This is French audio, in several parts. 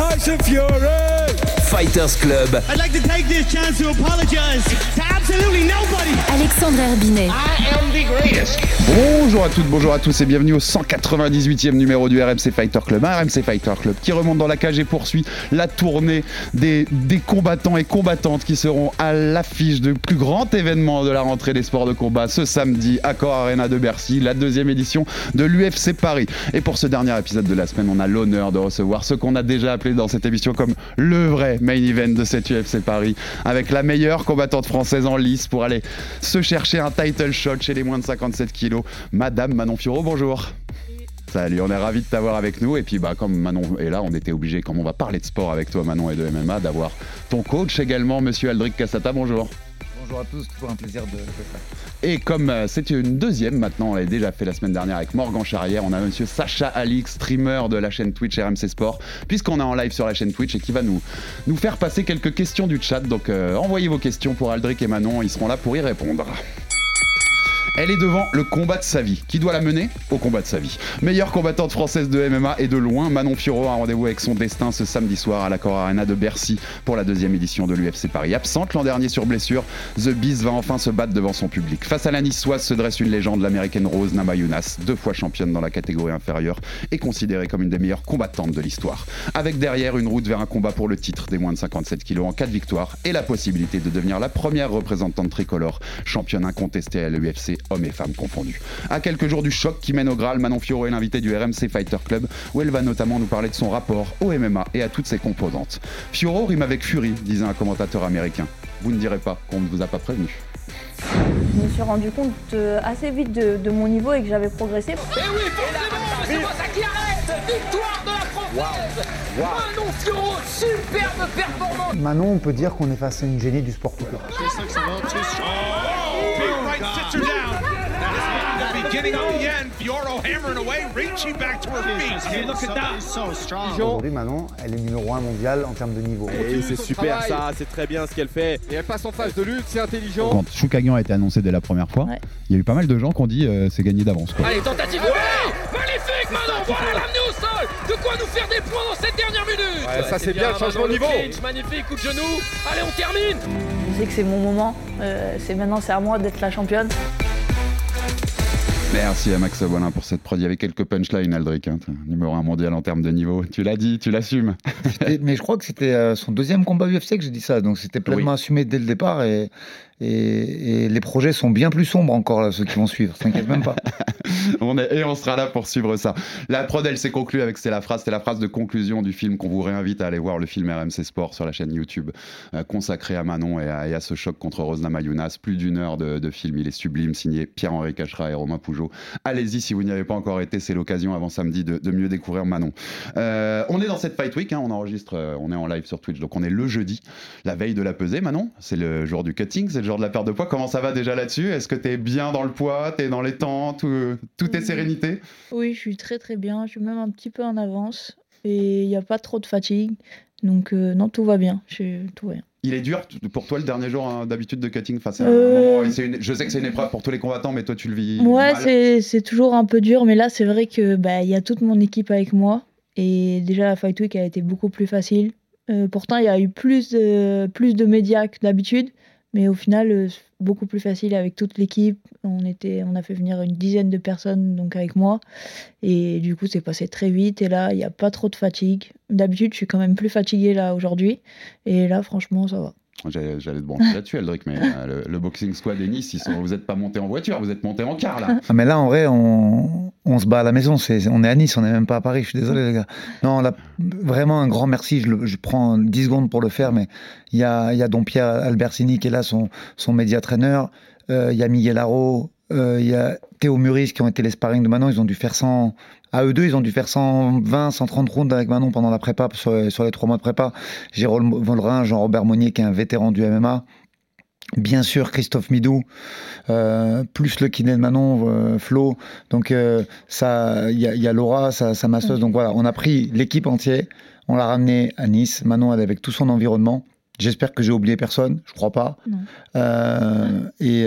Tyson Fury. Fighters Club. I'd like to take this chance to apologize to absolutely nobody. Alexandre Herbinet. I am the greatest. Bonjour à toutes, bonjour à tous et bienvenue au 198e numéro du RMC Fighter Club. Un RMC Fighter Club qui remonte dans la cage et poursuit la tournée des, des combattants et combattantes qui seront à l'affiche du plus grand événement de la rentrée des sports de combat ce samedi à Core Arena de Bercy, la deuxième édition de l'UFC Paris. Et pour ce dernier épisode de la semaine, on a l'honneur de recevoir ce qu'on a déjà appelé dans cette émission comme le vrai main event de cette UFC Paris, avec la meilleure combattante française en lice pour aller se chercher un title shot chez les moins de 57 kilos. Madame Manon Fiorot, bonjour. Salut, on est ravis de t'avoir avec nous. Et puis, bah, comme Manon est là, on était obligé, comme on va parler de sport avec toi, Manon, et de MMA, d'avoir ton coach également, monsieur Aldric Cassata. Bonjour. Bonjour à tous, toujours un plaisir de. Et comme euh, c'est une deuxième maintenant, on l'a déjà fait la semaine dernière avec Morgan Charrière, on a monsieur Sacha Alix, streamer de la chaîne Twitch RMC Sport, puisqu'on est en live sur la chaîne Twitch et qui va nous, nous faire passer quelques questions du chat. Donc euh, envoyez vos questions pour Aldric et Manon, ils seront là pour y répondre. Elle est devant le combat de sa vie. Qui doit la mener Au combat de sa vie. Meilleure combattante française de MMA et de loin, Manon Fiorot a rendez-vous avec son destin ce samedi soir à la Cor Arena de Bercy pour la deuxième édition de l'UFC Paris. Absente l'an dernier sur blessure, The Beast va enfin se battre devant son public. Face à la niçoise se dresse une légende, l'américaine Rose Namajunas, deux fois championne dans la catégorie inférieure et considérée comme une des meilleures combattantes de l'histoire. Avec derrière une route vers un combat pour le titre des moins de 57 kilos en cas de victoire et la possibilité de devenir la première représentante tricolore, championne incontestée à l'UFC hommes et femmes confondus. À quelques jours du choc qui mène au Graal, Manon Fiorot est l'invitée du RMC Fighter Club, où elle va notamment nous parler de son rapport au MMA et à toutes ses composantes. Fiorot rime avec furie, disait un commentateur américain. Vous ne direz pas qu'on ne vous a pas prévenu. Je me suis rendu compte euh, assez vite de, de mon niveau et que j'avais progressé. Et oui, forcément, c'est pas ça qui arrête Victoire de la française Manon Fiorot, superbe performance Manon, on peut dire qu'on est face à une génie du sport tout court. Beginning of the end, Fioro hammering away, reaching back to her feet. Look at that. Aujourd'hui, Manon, elle est numéro 1 mondial en termes de niveau. Et c'est super ça, c'est très bien ce qu'elle fait. Et elle passe en phase de lutte, c'est intelligent. Quand Choukagan a été annoncé dès la première fois, Ouais. il y a eu pas mal de gens qui ont dit euh, c'est gagné d'avance. Allez, tentative de oui Magnifique Manon, voilà l'amener au sol De quoi nous faire des points dans cette dernière minute Ouais, ça, c'est bien, changement de niveau. clinch, Magnifique, coup de genou Allez, on termine Je sais que c'est mon moment. Euh, c'est maintenant, c'est à moi d'être la championne. Merci à Max Bolin pour cette prod. Il y avait quelques punchlines, Aldric. hein. Numéro 1 mondial en termes de niveau. Tu l'as dit, tu l'assumes. Mais je crois que c'était euh, son deuxième combat UFC que j'ai dit ça. Donc c'était pleinement assumé dès le départ. Et, et, les projets sont bien plus sombres encore, ceux qui vont suivre. T'inquiète même pas. On est, et on sera là pour suivre ça. La prod, elle s'est conclue avec c'est la phrase, c'est la phrase de conclusion du film qu'on vous réinvite à aller voir le film RMC Sport sur la chaîne YouTube euh, consacré à Manon et à, ce choc contre Rosna Mayunas. Plus d'une heure de, film, il est sublime, signé Pierre-Henri Cachera et Romain Pougeot. Allez-y si vous n'y avez pas encore été, c'est l'occasion avant samedi de, mieux découvrir Manon. Euh, on est dans cette Fight Week, hein, on enregistre, euh, on est en live sur Twitch, donc on est le jeudi, la veille de la pesée. Manon, c'est le jour du cutting, c'est jour de la perte de poids. Comment ça va déjà là-dessus? Est-ce que t'es bien dans le poids? T'es dans les temps Tout, tout est sérénité? Oui, je suis très très bien. Je suis même un petit peu en avance. Et il n'y a pas trop de fatigue. Donc euh, non, tout va bien. Je, tout va bien. Il est dur pour toi le dernier jour hein, d'habitude de cutting face à Euh. un une- Je sais que c'est une épreuve pour tous les combattants, mais toi tu le vis. Ouais, c'est toujours un peu dur. Mais là, c'est vrai que bah, il y a toute mon équipe avec moi. Et déjà, la Fight Week a été beaucoup plus facile. Euh, pourtant, il y a eu plus de, plus de médias que d'habitude. Mais au final, euh, beaucoup plus facile avec toute l'équipe. On, était, on a fait venir une dizaine de personnes donc avec moi. Et du coup, c'est passé très vite. Et là, il n'y a pas trop de fatigue. D'habitude, je suis quand même plus fatiguée là aujourd'hui. Et là, franchement, ça va. J'allais te brancher là-dessus, Aldric, mais euh, le, le boxing squad et Nice, ils sont, vous n'êtes pas montés en voiture, vous êtes montés en car là. Ah, mais là, en vrai, on, on se bat à la maison. C'est, on est à Nice, on n'est même pas à Paris. Je suis désolé, les gars. Non, là, vraiment un grand merci. Je, le- je prends 10 secondes pour le faire, mais il y a, il y a Don Pierre Albertini qui est là, son, son média traîneur. Euh, Il y a Miguel Haro. euh, Il y a Théo Muris qui ont été les sparring de Manon. Ils ont dû faire 100, À eux deux, ils ont dû faire 120, 130 rounds avec Manon pendant la prépa, sur, sur les trois mois de prépa. Jérôme Vollerin, Jean-Robert Monnier, qui est un vétéran du MMA. Bien sûr, Christophe Midou, euh, plus le kiné de Manon, euh, Flo. Donc, euh, ça, il y, a- il y a Laura, sa, sa masseuse. Donc voilà, on a pris l'équipe entière, on l'a ramené à Nice. Manon, elle est avec tout son environnement. J'espère que j'ai oublié personne, je crois pas. Et,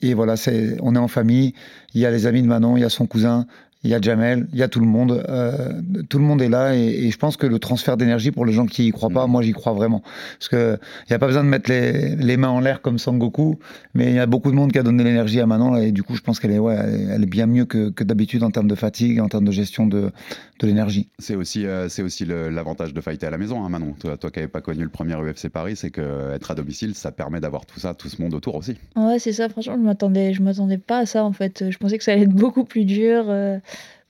et voilà, c'est, on est en famille. Il y a les amis de Manon, il y a son cousin, il y a Jamel, il y a tout le monde. euh, tout le monde est là et, et je pense que le transfert d'énergie pour les gens qui y croient pas, moi j'y crois vraiment. Parce que il n'y a pas besoin de mettre les, les mains en l'air comme Sangoku, mais il y a beaucoup de monde qui a donné l'énergie à Manon et du coup je pense qu'elle est, ouais, elle est- elle est bien mieux que, que d'habitude en termes de fatigue, en termes de gestion de, de l'énergie. C'est aussi, euh, c'est aussi le- l'avantage de fighter à la maison, hein, Manon. Toi, toi qui n'avais pas connu le premier UFC Paris, c'est que être à domicile, ça permet d'avoir tout ça, tout ce monde autour aussi. Ouais, c'est ça. Franchement, je m'attendais, je m'attendais pas à ça en fait. Je pensais que ça allait être beaucoup plus dur, euh,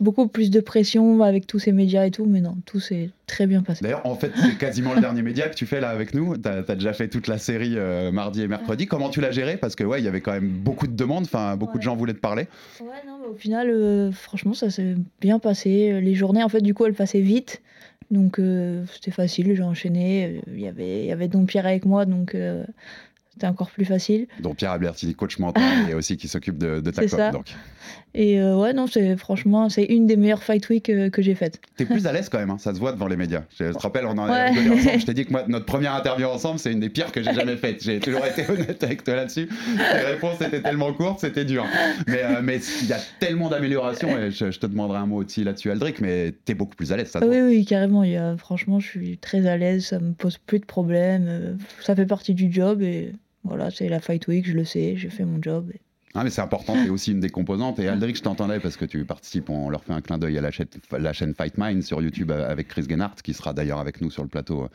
beaucoup plus de pression avec tous ces médias et tout, mais non, tout s'est très bien passé. D'ailleurs, en fait, c'est quasiment le dernier média que tu fais là avec nous. Tu as, déjà fait toute la série euh, mardi et mercredi. Comment tu l'as géré? Parce que ouais, il y avait quand même beaucoup de demandes. Enfin, beaucoup de gens voulaient te parler. Ouais, non, mais au final, euh, franchement, ça s'est bien passé. Les journées, en fait, du coup, elles passaient vite. Donc, euh, c'était facile, j'ai enchaîné. Il y avait, il y avait Don Pierre avec moi, donc euh, c'était encore plus facile. dont Pierre Albertini, coach mental, et aussi qui s'occupe de, de ta com. ça. Donc, Et euh, ouais, non, c'est franchement, c'est une des meilleures fight week euh, que j'ai faites. t'es plus à l'aise quand même. hein, ça se voit devant les médias. Je te rappelle, on en a Ouais. ensemble. Je t'ai dit que moi, notre première interview ensemble, c'est une des pires que j'ai jamais faites. J'ai toujours été honnête avec toi là-dessus. Les réponses étaient tellement courtes, c'était dur. Mais euh, mais il y a tellement d'améliorations. Et je, je te demanderai un mot aussi là-dessus, Aldric. Mais t'es beaucoup plus à l'aise. Ça se Ah voit. oui, oui, carrément. Il y a, franchement, je suis très à l'aise, ça me pose plus de problèmes. Ça fait partie du job et voilà, c'est la fight week, je le sais, j'ai fait mon job. Ah, mais c'est important, c'est aussi une des composantes. Et Aldric, je t'entendais parce que tu participes, on leur fait un clin d'œil à la chaîne, la chaîne Fight Mind sur YouTube euh, avec Chris Gennard, qui sera d'ailleurs avec nous sur le plateau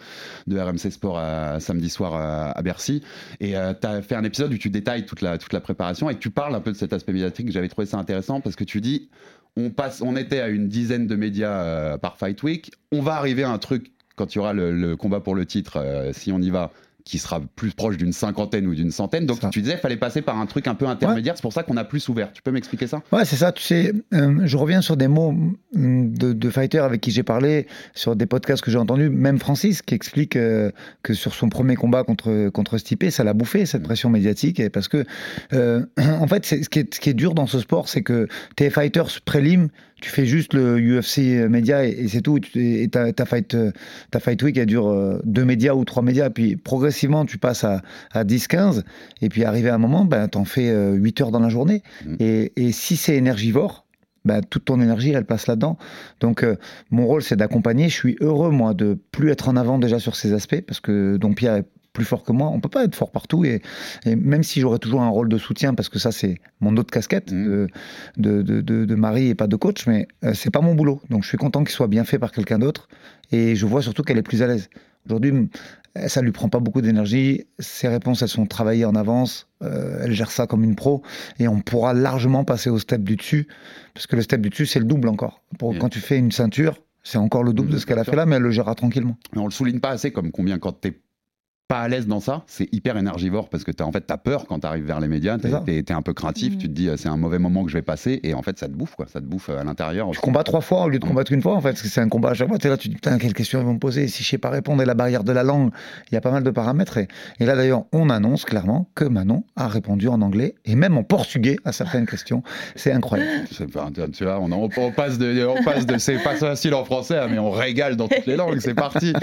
de RMC Sport à- samedi soir à, Bercy. Et tu as fait un épisode où tu détailles toute la, toute la préparation et tu parles un peu de cet aspect médiatique. J'avais trouvé ça intéressant parce que tu dis on, passe, on était à une dizaine de médias euh, par Fight Week. On va arriver à un truc quand il y aura le, combat pour le titre, euh, si on y va qui sera plus proche d'une cinquantaine ou d'une centaine. Donc tu disais, il fallait passer par un truc un peu intermédiaire. C'est pour ça qu'on a plus ouvert. Tu peux m'expliquer ça? Ouais, c'est ça. Tu sais, euh, je reviens sur des mots mm, de, de fighters avec qui j'ai parlé, sur des podcasts que j'ai entendus. Même Francis qui explique euh, que sur son premier combat contre contre Stipe, ça l'a bouffé cette pression médiatique, et parce que euh, en fait, ce qui, est, ce qui est dur dans ce sport, c'est que tes fighters prélim, tu fais juste le UFC média et, et c'est tout. Tu- Et ta, ta fight, euh, ta fight week, elle dure euh, deux médias ou trois médias, puis progressivement, tu passes à, à 10-15, et puis arrivé à un moment, ben, t'en fais euh, 8 heures dans la journée. Et, et si c'est énergivore, ben, toute ton énergie, elle passe là-dedans. Donc, euh, mon rôle, c'est d'accompagner. Je suis heureux, moi, de plus être en avant déjà sur ces aspects, parce que Don Pierre est plus fort que moi. On peut pas être fort partout, et, et même si j'aurais toujours un rôle de soutien, parce que ça, c'est mon autre casquette de, de, de, de- de mari et pas de coach, mais euh, c'est pas mon boulot. Donc, je suis content qu'il soit bien fait par quelqu'un d'autre, et je vois surtout qu'elle est plus à l'aise. Aujourd'hui, ça lui prend pas beaucoup d'énergie. Ses réponses, elles sont travaillées en avance. Euh, elle gère ça comme une pro. Et on pourra largement passer au step du dessus. Parce que le step du dessus, c'est le double encore. Pour, Quand tu fais une ceinture, c'est encore le double de ce qu'elle a fait là, mais elle le gérera tranquillement. Mais on le souligne pas assez comme combien quand t'es pas à l'aise dans ça, c'est hyper énergivore parce que t'as en fait t'as peur quand t'arrives vers les médias, t'es, t'es- t'es un peu craintif, tu te dis c'est un mauvais moment que je vais passer et en fait ça te bouffe quoi, ça te bouffe euh, à l'intérieur. Tu combats trois fois au lieu de combattre une fois, en fait, parce que c'est un combat à chaque fois. Tu es là, tu te dis, putain, quelle question ils vont me poser Si je sais pas répondre, et la barrière de la langue, il y a pas mal de paramètres. Et, et là, d'ailleurs, on annonce clairement que Manon a répondu en anglais et même en portugais à certaines questions. C'est incroyable. C'est pas- tu vois, on, en- on passe de, on passe de c'est pas facile en français, hein, mais on régale dans toutes les langues, c'est parti.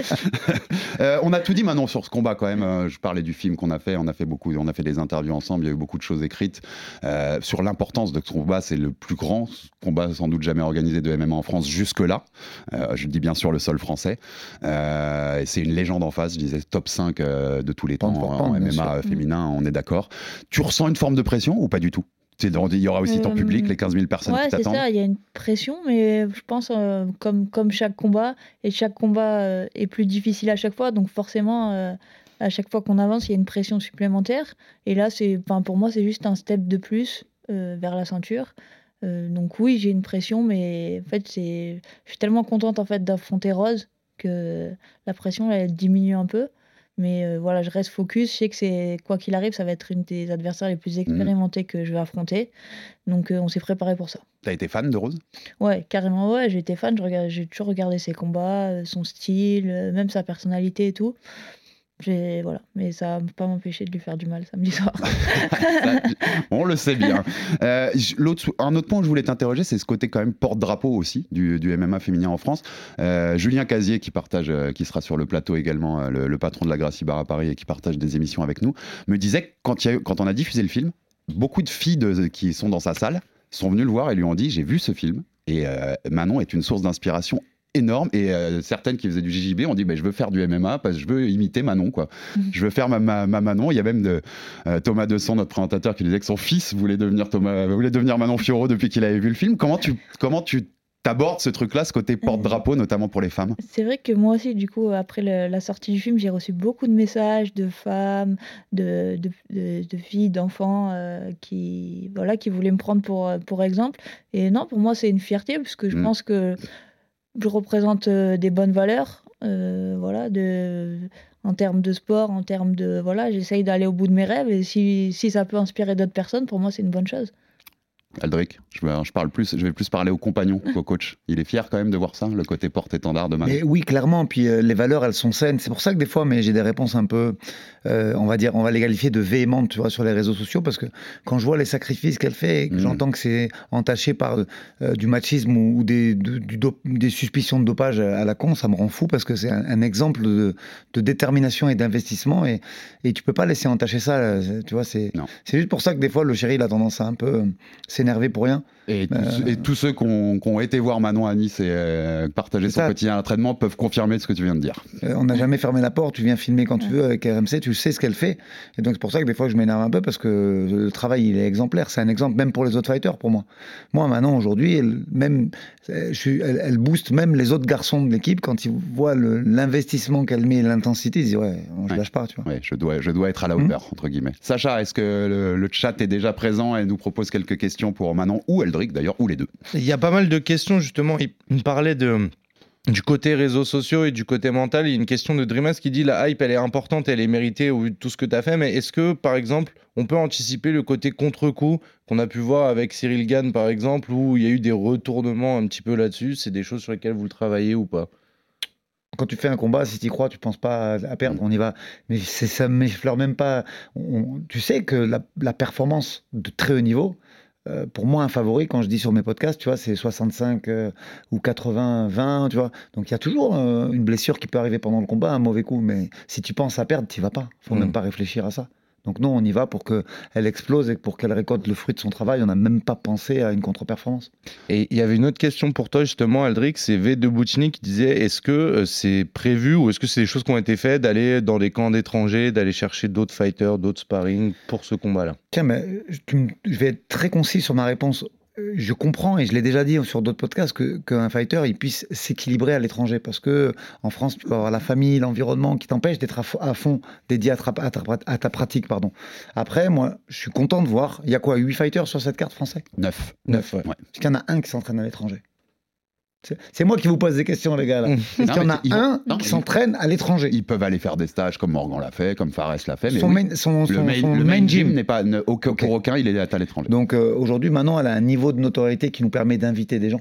Euh, on a tout dit maintenant sur ce combat quand même. Euh, Je parlais du film qu'on a fait, on a fait beaucoup, on a fait des interviews ensemble, il y a eu beaucoup de choses écrites euh, sur l'importance de ce combat. C'est le plus grand combat sans doute jamais organisé de MMA en France jusque-là. Euh, je le dis bien sur le sol français. Euh, et c'est une légende en face, je disais top 5 euh, de tous les temps en, MMA sûr. féminin, on est d'accord. Tu ressens une forme de pression ou pas du tout? C'est Il y aura aussi ton public, les 15 000 personnes Ouais, qui c'est t'attendent. ça, il y a une pression, mais je pense euh, comme, comme chaque combat, et chaque combat euh, est plus difficile à chaque fois, donc forcément, euh, à chaque fois qu'on avance, il y a une pression supplémentaire. Et là, c'est, pour moi, c'est juste un step de plus euh, vers la ceinture. Euh, donc oui, j'ai une pression, mais en fait, c'est, je suis tellement contente en fait d'affronter Rose que la pression elle diminue un peu. Mais euh, voilà, je reste focus. Je sais que c'est quoi qu'il arrive, ça va être une des adversaires les plus expérimentés que je vais affronter. Donc euh, on s'est préparé pour ça. T'as été fan de Rose? Ouais, carrément, ouais. J'ai été fan. J'ai toujours regardé ses combats, son style, même sa personnalité et tout. Voilà. Mais ça va pas m'empêcher de lui faire du mal samedi soir. On le sait bien. Euh, un autre point que je voulais t'interroger, c'est ce côté quand même porte-drapeau aussi du, du MMA féminin en France. Euh, Julien Casier, qui partage, euh, qui sera sur le plateau également, euh, le, le patron de la Gracie Bar à Paris et qui partage des émissions avec nous, me disait que quand, y a quand on a diffusé le film, beaucoup de filles de- qui sont dans sa salle sont venues le voir et lui ont dit j'ai vu ce film et euh, Manon est une source d'inspiration énorme. Et euh, certaines qui faisaient du JJB ont dit bah, je veux faire du MMA parce que je veux imiter Manon quoi. Je veux faire ma, ma- ma Manon. Il y a même de, euh, Thomas Desson notre présentateur qui disait que son fils voulait devenir Thomas voulait devenir Manon Fiorot depuis qu'il avait vu le film. Comment tu comment tu t'abordes ce truc là ce côté porte-drapeau notamment pour les femmes? C'est vrai que moi aussi, du coup, après le- la sortie du film, j'ai reçu beaucoup de messages de femmes, de, de, de- de filles, d'enfants euh, qui, voilà, qui voulaient me prendre pour, euh, pour exemple. Et non, pour moi, c'est une fierté parce que je Mm. pense que je représente euh, des bonnes valeurs, euh, voilà, de, en termes de sport, en termes de. Voilà, j'essaye d'aller au bout de mes rêves et si, si ça peut inspirer d'autres personnes, pour moi, c'est une bonne chose. Aldric je, parle plus je vais plus parler au compagnon qu'au coach il est fier quand même de voir ça le côté porte-étendard de Manon oui, clairement. Puis euh, les valeurs, elles sont saines. C'est pour ça que des fois, mais j'ai des réponses un peu, euh, on va dire, on va les qualifier de véhémentes, tu vois, sur les réseaux sociaux, parce que quand je vois les sacrifices qu'elle fait, et que Mhm. j'entends que c'est entaché par euh, du machisme ou, ou des, de- du dop- des suspicions de dopage à la con, ça me rend fou parce que c'est un, un exemple de, de détermination et d'investissement et, et tu peux pas laisser entacher ça. Tu vois, c'est juste pour ça que des fois le chéri il a tendance à un peu s'énerver pour rien. Et, tous- Euh, et tous ceux qui ont, été voir Manon à Nice et euh, partager son ça. quotidien d'entraînement peuvent confirmer ce que tu viens de dire. Euh, on n'a jamais fermé la porte, tu viens filmer quand tu veux avec RMC, tu sais ce qu'elle fait. Et donc c'est pour ça que des fois je m'énerve un peu parce que le travail il est exemplaire. C'est un exemple même pour les autres fighters pour moi. Moi maintenant aujourd'hui, elle, même, euh, je suis, elle, elle booste même les autres garçons de l'équipe quand ils voient l'investissement qu'elle met et l'intensité, ils disent ouais, je Ouais. lâche pas, tu vois. Ouais, je dois, je dois être à la Mhm. hauteur, entre guillemets. Sacha, est-ce que le, le chat est déjà présent et nous propose quelques questions pour Manon ou Eldrick d'ailleurs, ou les deux Il y a pas mal de questions, justement. Il me parlait de, du côté réseaux sociaux et du côté mental. Il y a une question de Dreamas qui dit la hype, elle est importante, elle est méritée au vu de tout ce que tu as fait. Mais est-ce que, par exemple, on peut anticiper le côté contre-coup qu'on a pu voir avec Cyril Gann, par exemple, où il y a eu des retournements un petit peu là-dessus? C'est des choses sur lesquelles vous le travaillez ou pas? Quand tu fais un combat, si tu y crois, tu penses pas à, perdre, on y va. Mais ça m'effleure même pas. On- tu sais que la, la performance de très haut niveau, euh, pour moi, un favori, quand je dis sur mes podcasts, tu vois, c'est 65 euh, ou 80, 20, tu vois. Donc il y a toujours euh, une blessure qui peut arriver pendant le combat, un mauvais coup. Mais si tu penses à perdre, tu vas pas. faut Mm. même pas réfléchir à ça. Donc non, on y va pour qu'elle explose et pour qu'elle récolte le fruit de son travail. On n'a même pas pensé à une contre-performance. Et il y avait une autre question pour toi, justement, Aldric, c'est V de Boutini qui disait est-ce que euh, c'est prévu ou est-ce que c'est des choses qui ont été faites d'aller dans des camps d'étrangers, d'aller chercher d'autres fighters, d'autres sparring pour ce combat-là? Tiens, mais je vais être très concis sur ma réponse. Euh, Je comprends, et je l'ai déjà dit sur d'autres podcasts, que- qu'un fighter il puisse s'équilibrer à l'étranger. Parce que en France, tu peux avoir la famille, l'environnement qui t'empêche d'être à, fo- à fond dédié à, ta, à ta pratique. Pardon. Après, moi, je suis content de voir. Il y a quoi 8 fighters sur cette carte français? Neuf. Neuf, ouais. Ouais. Est-ce qu'il y en a un qui s'entraîne à l'étranger C'est- moi qui vous pose des questions, les gars. là. Mmh. Qu'il y en a un non, qui s'entraîne à l'étranger Ils peuvent aller faire des stages comme Morgan l'a fait, comme Fares l'a fait, mais Son, oui, main, son, le, son- main, son le main main gym n'est pas ne- aucun- Ok. pour aucun, il est à l'étranger. Donc euh, aujourd'hui, maintenant, elle a un niveau de notoriété qui nous permet d'inviter des gens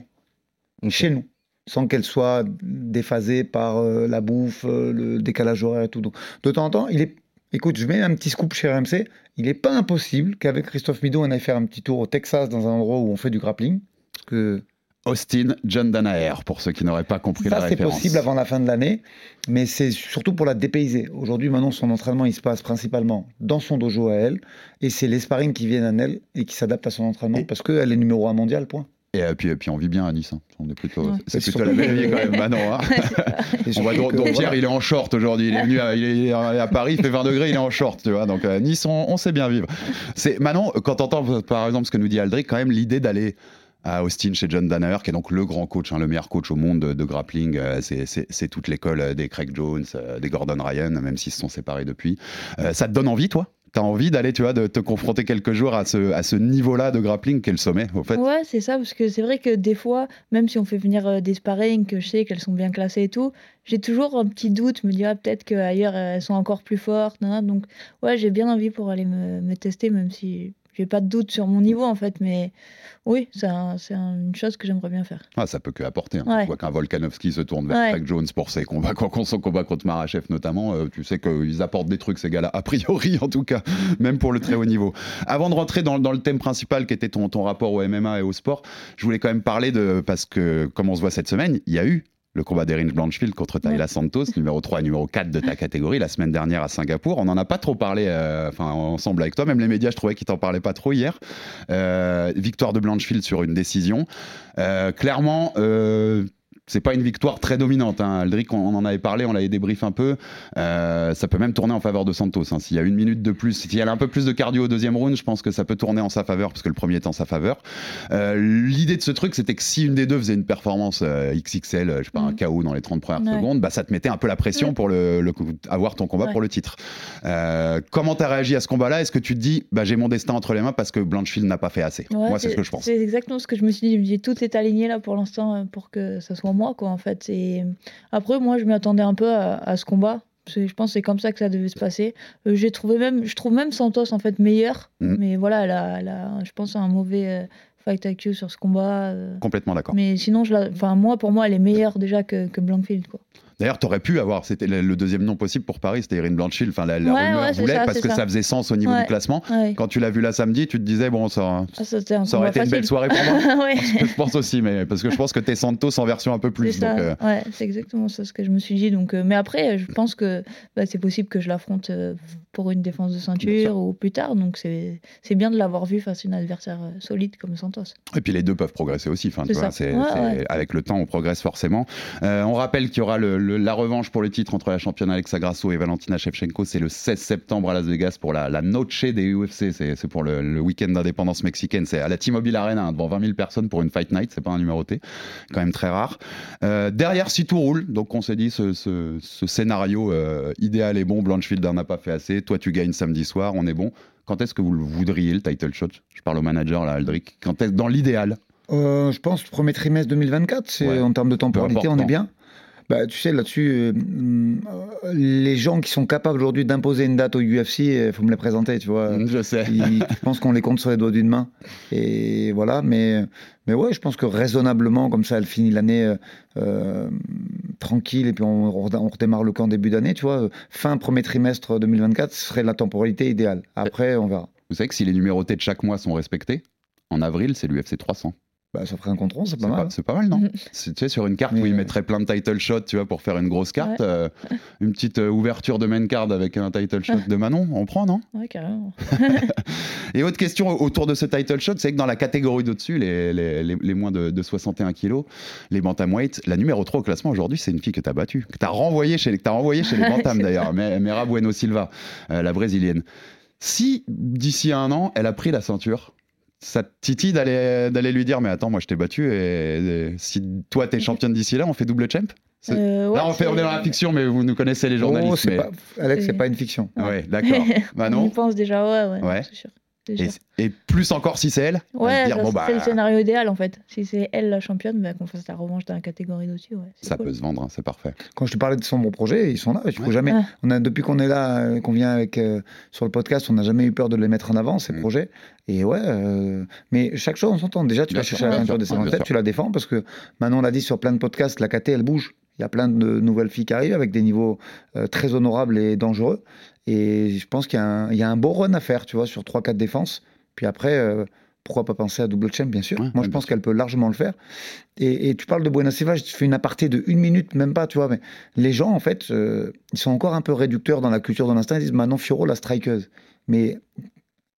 chez nous, sans qu'elle soit déphasée par euh, la bouffe, euh, le décalage horaire et tout. Donc, de temps en temps, il est. Écoute, je mets un petit scoop chez RMC. Il n'est pas impossible qu'avec Christophe Midot, on aille faire un petit tour au Texas dans un endroit où on fait du grappling. Parce que Austin John Danaher, pour ceux qui n'auraient pas compris la ça, c'est référence. possible avant la fin de l'année, mais c'est surtout pour la dépayser. Aujourd'hui, maintenant, son entraînement, il se passe principalement dans son dojo à elle, et c'est les sparring qui viennent à elle et qui s'adaptent à son entraînement, Et- parce qu'elle est numéro un mondial, point. Et euh, puis, et puis on vit bien à Nice. hein. On est plutôt, Ouais. c'est plutôt la belle vie quand même, Manon. hein. On va donc. Pierre, il est en short aujourd'hui. Il est venu, à, il est à Paris, il fait 20 degrés, il est en short, tu vois. Donc euh, Nice, on, on sait bien vivre. C'est Manon, quand t'entends par exemple ce que nous dit Aldric, quand même l'idée d'aller à Austin chez John Danaher, qui est donc le grand coach, hein, le meilleur coach au monde de, grappling. euh, c'est- toute l'école euh, des Craig Jones, euh, des Gordon Ryan, même s'ils se sont séparés depuis. Ça te donne envie, toi? T'as envie d'aller, tu vois, de te confronter quelques jours à ce, niveau-là de grappling qu'est le sommet, au fait? Ouais, c'est ça, parce que c'est vrai que des fois, même si on fait venir des sparring, que je sais qu'elles sont bien classées et tout, j'ai toujours un petit doute, me dire ah, peut-être qu'ailleurs elles sont encore plus fortes. Donc, ouais, j'ai bien envie pour aller me tester, même si j'ai pas de doute sur mon niveau en fait, mais oui, c'est un- une chose que j'aimerais bien faire. Ah, ça peut que apporter. hein. Ouais. Tu vois qu'un Volkanovski se tourne vers Ouais. Frank Jones pour ses combats, quand son combat contre Marachev notamment, euh, tu sais qu'ils apportent des trucs ces gars-là, a priori en tout cas, même pour le très haut niveau. Avant de rentrer dans, dans le thème principal qui était ton, ton rapport au MMA et au sport, je voulais quand même parler de, parce que comme on se voit cette semaine, il y a eu le combat d'Erin Blanchfield contre Tayla Santos, numéro 3 et numéro 4 de ta catégorie, la semaine dernière à Singapour. On n'en a pas trop parlé euh, enfin, ensemble avec toi, même les médias, je trouvais qu'ils t'en parlaient pas trop hier. Euh, victoire de Blanchfield sur une décision. Euh, clairement, c'est pas une victoire très dominante. Hein. Aldric, on, on en avait parlé, on l'avait débrief un peu. Euh, ça peut même tourner en faveur de Santos. hein. S'il y a une minute de plus, s'il y a un peu plus de cardio au deuxième round, je pense que ça peut tourner en sa faveur parce que le premier est en sa faveur. Euh, L'idée de ce truc, c'était que si une des deux faisait une performance euh, XXL, je sais pas, un KO dans les 30 premières Ouais. secondes, bah, ça te mettait un peu la pression Ouais. pour le, le- avoir ton combat Ouais. pour le titre. Comment t'as réagi à ce combat-là? Est-ce que tu te dis, bah, j'ai mon destin entre les mains parce que Blanchfield n'a pas fait assez? Moi, c'est ce que je pense. C'est exactement ce que je me suis dit. Je me dis, tout est aligné là pour l'instant pour que ça soit moi, quoi, en fait. Et après, moi, je m'attendais un peu à, à ce combat. C'est- Je pense que c'est comme ça que ça devait se passer. Euh, J'ai trouvé même, je trouve même Santos en fait meilleur, Mhm. mais voilà, elle a, elle a, je pense, un mauvais euh, fight IQ sur ce combat. euh. Complètement d'accord. Mais sinon, je la, moi, pour moi, elle est meilleure déjà que, que Blankfield, quoi. D'ailleurs, t'aurais pu avoir, c'était le, deuxième nom possible pour Paris, c'était Erin Blanchfield. Enfin, la, la Ouais, rumeur ouais, c'est voulait ça, parce c'est que ça. ça. faisait sens au niveau du classement. Quand tu l'as vu là samedi, tu te disais bon, ça, Ah, ça, aurait été une belle soirée pour moi. Je pense aussi, mais parce que je pense que t'es Santos en version un peu C'est plus. donc, euh, ouais, c'est exactement ça ce que je me suis dit. Donc, euh, mais après, je pense que bah, c'est possible que je l'affronte euh, pour une défense de ceinture ou plus tard. Donc c'est c'est bien de l'avoir vu face à une adversaire solide comme Santos. Et puis les deux peuvent progresser aussi. Enfin, tu C'est vois, ça. c'est- Ouais, c'est- ouais. Avec le temps, on progresse forcément. On rappelle qu'il y aura le- le- la revanche pour le titre entre la championne Alexa Grasso et Valentina Shevchenko. C'est le 16 septembre à Las Vegas pour la, la Noche des UFC. C'est pour le, le week-end d'indépendance mexicaine. C'est à la T-Mobile Arena, hein, devant 20 000 personnes pour une Fight Night. C'est pas un numéroté. Quand même très rare. Euh, derrière, si tout roule, donc on s'est dit ce, ce- ce scénario euh, idéal est bon. Blanchfield n'en a pas fait assez. Toi, tu gagnes samedi soir. On est bon. Quand est-ce que vous le voudriez, le title shot? Je parle au manager, là, Aldric. Quand est-ce dans l'idéal? Euh, je pense premier trimestre 2024, c'est Ouais. en termes de temporalité, on est bien. Bah, tu sais, là-dessus, euh, euh, les gens qui sont capables aujourd'hui d'imposer une date au UFC, il faut me les présenter, tu vois. Je sais. Ils- je pense qu'on les compte sur les doigts d'une main. Et voilà, mais, mais ouais, je pense que raisonnablement, comme ça, elle finit l'année euh, euh, tranquille et puis on, on redémarre le camp début d'année, tu vois. Fin premier trimestre 2024, ce serait la temporalité idéale. Après, on verra. Vous savez que si les numérotés de chaque mois sont respectés, en avril, c'est l'UFC 300. Bah, ça ferait un contre c'est pas mal. c'est pas mal, non Mhm. C'est- Tu sais, sur une carte où ils euh, mettraient plein de title shots, tu vois, pour faire une grosse carte, Ouais. euh, une petite euh, ouverture de main card avec un title shot de Manon, on prend, non Ouais, carrément. Et autre question autour de ce title shot, c'est que dans la catégorie d'au-dessus, les, les, les- les moins de, de 61 kilos, les bantamweight, la numéro 3 au classement aujourd'hui, c'est une fille que tu as battue, que tu as renvoyée chez, que t'as renvoyée chez les bantams d'ailleurs, Mera Bueno Silva, euh, la brésilienne. Si d'ici un an, elle a pris la ceinture, ça te titille d'aller d'aller lui dire mais attends moi je t'ai battu et, et si toi t'es championne d'ici là on fait double champ? C'est- Euh, ouais, Là on fait on est dans la fiction mais vous nous connaissez les journalistes Oh, c'est mais- pas, Alex, c'est C'est- pas une fiction. ouais d'accord On Manon y pense déjà, ouais, ouais, Ouais. c'est sûr. Et, et plus encore si c'est elle Ouais, dire, ça, bon, bah, c'est le scénario idéal en fait. Si c'est elle la championne, bah, qu'on fasse la revanche dans la catégorie d'au-dessus. Ouais, ça cool. peut se vendre hein, c'est parfait Quand je te parlais de son bon projet, ils sont là. Il faut Ouais. jamais. On a depuis qu'on est là, euh, qu'on vient avec euh, sur le podcast, on n'a jamais eu peur de les mettre en avant ces Mm. projets. Et ouais, euh, mais chaque chose on s'entend. Déjà, tu Bien vas chercher la ceinture des bien 57, sûr. tu la défends parce que maintenant on l'a dit sur plein de podcasts, la KT elle bouge. Il y a plein de nouvelles filles qui arrivent avec des niveaux euh, très honorables et dangereux. Et je pense qu'il y, a un- il y a un beau run à faire, tu vois, sur 3-4 défenses. Puis après, euh, pourquoi pas penser à double champ, bien sûr. Ouais, Moi, je pense qu'elle peut largement le faire. Et, et tu parles de Buena Silva, je fais une aparté de une minute, même pas, tu vois. Mais les gens, en fait, euh, ils sont encore un peu réducteurs dans la culture de l'instinct. Ils disent Manon Fioro, la strikeuse. Mais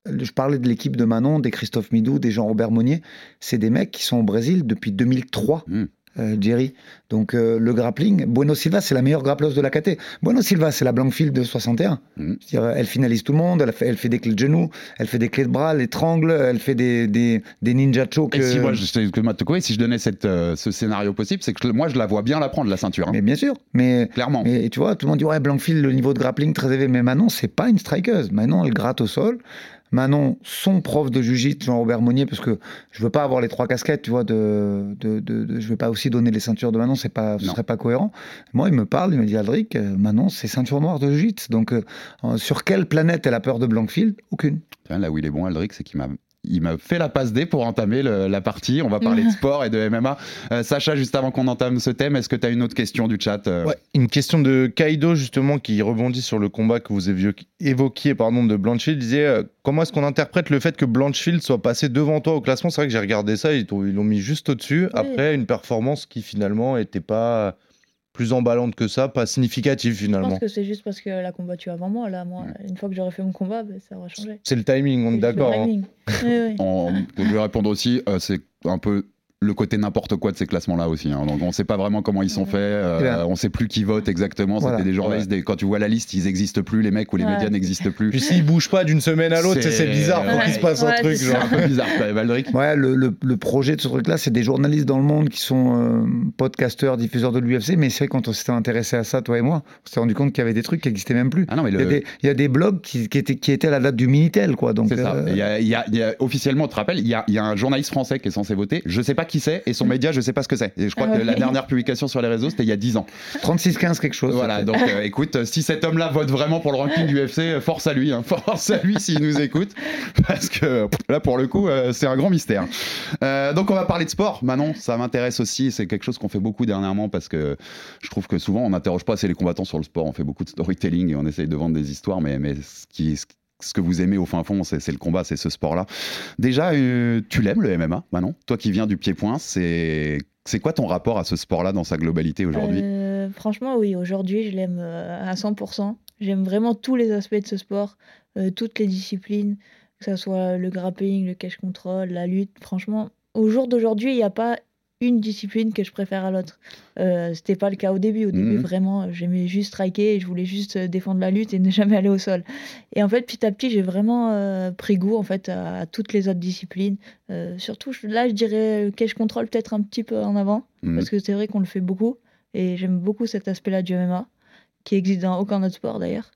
je parlais de l'équipe de Manon, des Christophe Midou, des Jean-Robert Monnier. C'est des mecs qui sont au Brésil depuis 2003. Mm. Euh, Jerry. Donc euh, le grappling, Bueno Silva, c'est la meilleure grappleuse de la KT. Bueno Silva, c'est la Blankfield de 61. C'est-à-dire, elle finalise tout le monde, elle fait, elle fait des clés de genoux, elle fait des clés de bras, elle étrangle, elle fait des, des, des ninja choke. Et si euh, moi, je, si je donnais cette, euh, ce scénario possible, c'est que je- moi, je la vois bien la prendre, la ceinture. hein. Mais bien sûr, mais Clairement. Mais tu vois, tout le monde dit ouais, Blankfield, le niveau de grappling très élevé. Mais Manon, c'est pas une strikeuse. Manon, elle gratte au sol. Manon, son prof de jiu-jitsu, Jean-Robert Monnier, parce que je veux pas avoir les trois casquettes, tu vois, de, de, de- de- je veux pas aussi donner les ceintures de Manon, c'est pas, ce Non. serait pas cohérent. Moi, il me parle, il me dit Aldric, euh, Manon, c'est ceinture noire de jiu-jitsu. Donc, euh, sur quelle planète elle a peur de Blankfield? Aucune. Là où il est bon, Aldric, c'est qu'il m'a. Il m'a fait la passe D pour entamer le- la partie. On va parler de sport et de MMA. Euh, Sacha, juste avant qu'on entame ce thème, est-ce que tu as une autre question du chat euh Ouais, une question de Kaido justement qui rebondit sur le combat que vous évoquiez, pardon, de Blanchfield. Il disait euh, comment est-ce qu'on interprète le fait que Blanchfield soit passé devant toi au classement? C'est vrai que j'ai regardé ça, ils l'ont mis juste au-dessus. Après une performance qui finalement était pas plus emballante que ça, pas significative Je finalement. pense que c'est juste parce qu'elle a combattu avant moi. Là, moi, une fois que j'aurais fait mon combat, ben, ça aura changé. C'est le timing, on est C'est d'accord. le hein. timing. Oui, oui. En- je vais répondre aussi, euh, c'est un peu le côté n'importe quoi de ces classements-là aussi. hein. Donc on ne sait pas vraiment comment ils sont faits, euh, on ne sait plus qui vote exactement. Voilà. C'était des journalistes, des- quand tu vois la liste, ils n'existent plus, les mecs ou les Ouais. médias n'existent plus. Puis s'ils bougent pas d'une semaine à l'autre, c'est bizarre, faut Ouais. qu'il se passe un truc. c'est un peu bizarre, quand même, Aldric. Ouais, le, le- le projet de ce truc-là, c'est des journalistes dans le monde qui sont euh, podcasteurs, diffuseurs de l'UFC, mais c'est vrai, quand on s'était intéressé à ça, toi et moi, on s'est rendu compte qu'il y avait des trucs qui n'existaient même plus. Ah non, mais il, y a le- des, il y a des blogs qui, qui étaient, qui étaient à la date du Minitel, quoi. Donc, C'est ça. euh, Il y a, il y a- il y a- officiellement, tu te rappelles, il y a, il y a un journaliste français qui est censé voter. Je sais pas qui c'est et son média, je sais pas ce que c'est. Et je crois Ah que la dernière publication sur les réseaux, c'était il y a 10 ans. 36-15 quelque chose. Voilà, donc euh, écoute, si cet homme-là vote vraiment pour le ranking du UFC, euh, force à lui, hein, force à lui s'il nous écoute, parce que là pour le coup, euh, c'est un grand mystère. Euh, donc on va parler de sport, Manon, ça m'intéresse aussi, c'est quelque chose qu'on fait beaucoup dernièrement parce que je trouve que souvent on n'interroge pas assez les combattants sur le sport, on fait beaucoup de storytelling et on essaye de vendre des histoires, mais, mais ce, qui, ce- ce que vous aimez au fin fond, c'est le combat, c'est ce sport-là. Déjà, euh, tu l'aimes le MMA, Manon? Toi qui viens du pied-point, c'est quoi ton rapport à ce sport-là dans sa globalité aujourd'hui? Euh, franchement, oui, aujourd'hui, je l'aime euh, à 100%. J'aime vraiment tous les aspects de ce sport, toutes les disciplines, que ce soit le grappling, le cache control, la lutte. Franchement, au jour d'aujourd'hui, il n'y a pas une discipline que je préfère à l'autre. Euh, C'était pas le cas au début. Au début, Mhm. vraiment, j'aimais juste striker et je voulais juste euh, défendre la lutte et ne jamais aller au sol. Et en fait, petit à petit, j'ai vraiment euh, pris goût en fait à, à toutes les autres disciplines. Euh, surtout, je- là, je dirais le cache control peut-être un petit peu en avant Mhm. parce que c'est vrai qu'on le fait beaucoup et j'aime beaucoup cet aspect-là du MMA qui existe dans aucun autre sport d'ailleurs.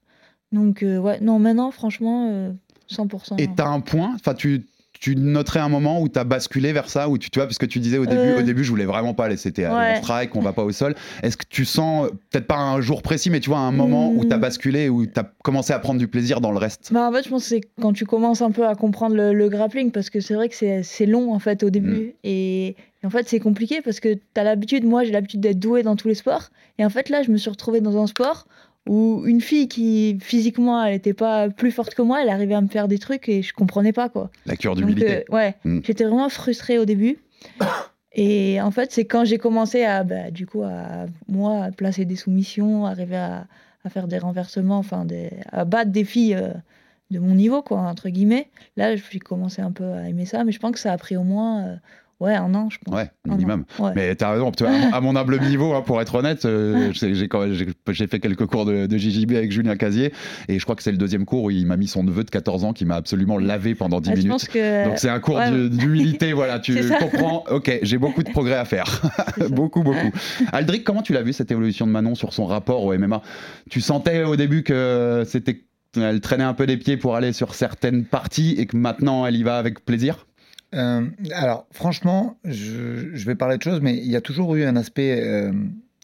Donc ouais, non, maintenant franchement euh, 100%. Et t'as un point, enfin tu, tu noterais un moment où t'as basculé vers ça, où tu, tu vois, parce que tu disais au début, Euh. au début je voulais vraiment pas aller, c'était aller Ouais. strike, on va pas au sol. Est-ce que tu sens, euh, peut-être pas un jour précis, mais tu vois un moment où t'as Mm. basculé, où t'as commencé à prendre du plaisir dans le reste? Bah, en fait, je pense que c'est quand tu commences un peu à comprendre le, le grappling, parce que c'est vrai que c'est long en fait au début. Et, et en fait, c'est compliqué parce que tu as l'habitude, moi j'ai l'habitude d'être doué dans tous les sports. Et en fait, là, je me suis retrouvée dans un sport où une fille qui physiquement elle était pas plus forte que moi, elle arrivait à me faire des trucs et je comprenais pas quoi. La cure d'humilité. euh, ouais, Mm. j'étais vraiment frustrée au début. Et en fait, c'est quand j'ai commencé à, bah, du coup, à moi, à placer des soumissions, arriver à, à faire des renversements, enfin, des, à battre des filles euh, de mon niveau, quoi, entre guillemets. Là, j'ai commencé un peu à aimer ça, mais je pense que ça a pris au moins, euh, ouais, un an, je pense. Ouais, minimum. Ouais. Mais t'as raison, à mon- humble niveau, hein, pour être honnête, euh, j'ai- fait quelques cours de, de JJB avec Julien Casier, et je crois que c'est le deuxième cours où il m'a mis son neveu de 14 ans qui m'a absolument lavé pendant 10 Ah, minutes. que- Donc c'est un cours ouais. d'humilité, voilà, tu comprends, ok, j'ai beaucoup de progrès à faire, beaucoup, beaucoup. Aldric, comment tu l'as vu cette évolution de Manon sur son rapport au MMA Tu sentais au début que c'était... Elle traînait un peu des pieds pour aller sur certaines parties et que maintenant elle y va avec plaisir? Euh, alors, franchement, je, je vais parler de choses, mais il y a toujours eu un aspect euh,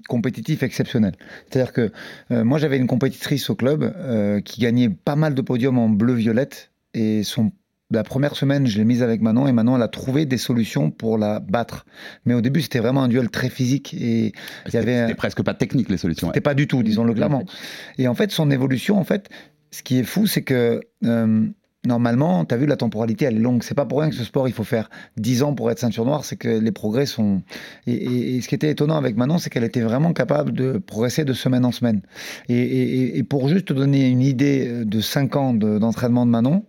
compétitif exceptionnel. C'est-à-dire que euh, moi, j'avais une compétitrice au club qui gagnait pas mal de podiums en bleu-violette, et son la première semaine, je l'ai mise avec Manon et Manon, elle a trouvé des solutions pour la battre. Mais au début, c'était vraiment un duel très physique et il y avait. C'était presque pas technique les solutions. C'était pas du tout, disons-le clairement. Et en fait, son évolution, en fait, ce qui est fou, c'est que euh, normalement, tu as vu, la temporalité, elle est longue. C'est pas pour rien que ce sport, il faut faire 10 ans pour être ceinture noire, c'est que les progrès sont. Et, et- et ce qui était étonnant avec Manon, c'est qu'elle était vraiment capable de progresser de semaine en semaine. Et, et- et pour juste te donner une idée de 5 ans de- d'entraînement de Manon,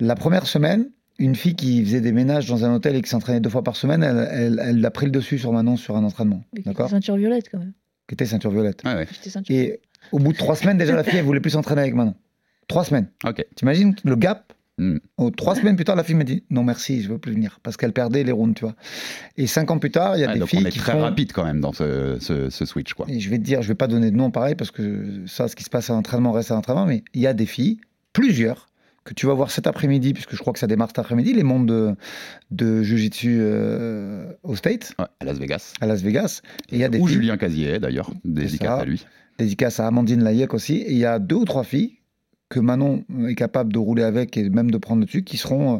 la première semaine, une fille qui faisait des ménages dans un hôtel et qui s'entraînait deux fois par semaine, elle, elle, elle a pris le dessus sur Manon sur un entraînement. D'accord était ceinture violette quand même. Qui était ceinture violette. Ouais. Ceinture Et au bout de trois semaines, déjà, la fille, elle voulait plus s'entraîner avec Manon. Trois semaines. Ok. T'imagines le gap Hmm. Oh, Trois semaines plus tard, la fille m'a dit non merci, je veux plus venir parce qu'elle perdait les rounds, tu vois. Et cinq ans plus tard, il y a Ouais, des donc filles on est qui très font- rapide quand même dans ce, ce- ce switch, quoi. Et je vais te dire, je vais pas donner de nom pareil parce que ça, ce qui se passe à l'entraînement reste à l'entraînement, mais il y a des filles, plusieurs, que tu vas voir cet après-midi, puisque je crois que ça démarre cet après-midi, les mondes de, de Jiu-Jitsu euh, au Ouais, à Las Vegas. à Las Vegas. Et il y a des Ou filles, Julien Casier, d'ailleurs, dédicace ça. à lui. dédicace à Amandine Layek aussi, et il y a deux ou trois filles que Manon est capable de rouler avec et même de prendre dessus, qui seront, euh,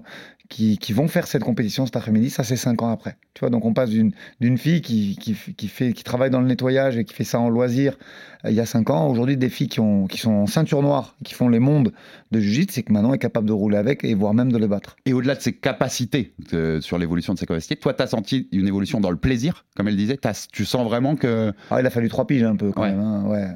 qui, qui vont faire cette compétition cet après-midi. Ça, c'est cinq ans après. Tu vois, donc on passe d'une d'une fille qui, qui, qui fait, qui travaille dans le nettoyage et qui fait ça en loisir euh, il y a cinq ans. Aujourd'hui, des filles qui, ont, qui sont en ceinture noire, qui font les mondes de Jiu-Jitsu, c'est que Manon est capable de rouler avec et voire même de les battre. Et au-delà de ses capacités, euh, sur l'évolution de ses capacités, toi, tu as senti une évolution dans le plaisir, comme elle disait? Tu sens vraiment que. Ah, il a fallu trois piges un peu quand Ouais. même. hein, ouais.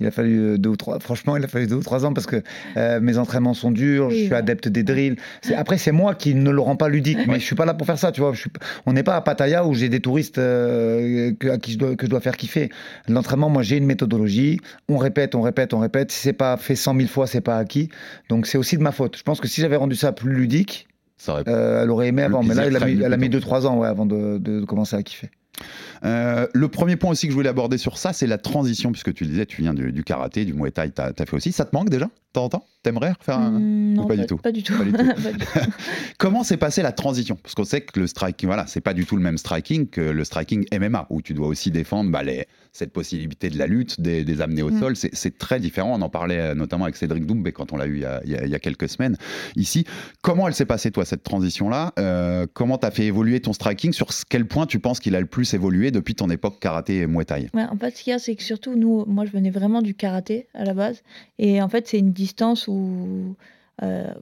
Il a fallu euh, deux ou trois. Franchement, il a fallu deux ou trois ans parce que euh, mes entraînements sont durs. je suis ouais. adepte des drills. Après, c'est moi qui ne le rend pas ludique, mais je suis pas là pour faire ça. Tu vois, je suis... on n'est pas à Pattaya où j'ai des touristes euh, que, à qui je dois, que je dois faire kiffer. L'entraînement, moi, j'ai une méthodologie. On répète, on répète, on répète. Si c'est pas fait 100 000 fois, c'est pas acquis. Donc, c'est aussi de ma faute. Je pense que si j'avais rendu ça plus ludique, Ça aurait- euh, elle aurait aimé avant. Mais là, elle a mis, elle a mis deux trois ans ouais, avant de, de commencer à kiffer. Euh, le premier point aussi que je voulais aborder sur ça, c'est la transition, puisque tu disais, tu viens du, karaté, du muay thai, t'as as fait aussi. Ça te manque déjà? De temps en temps T'aimerais refaire un... Non, pas du tout? Pas du tout. Pas du tout. Pas du tout. Comment s'est passée la transition? Parce qu'on sait que le striking, voilà, c'est pas du tout le même striking que le striking MMA, où tu dois aussi défendre bah, les- cette possibilité de la lutte, des, des amener au Mm. sol. C'est- très différent. On en parlait euh, notamment avec Cédric Doumbé quand on l'a eu il y, a, il y quelques semaines ici. Comment elle s'est passée, toi, cette transition-là? Euh, Comment t'as fait évoluer ton striking? Sur quel point tu penses qu'il a le plus évolué depuis ton époque karaté et muay thai? Ouais, en fait, ce qu'il y a, c'est que surtout, nous, moi, je venais vraiment du karaté à la base. Et en fait, c'est une distance où, euh,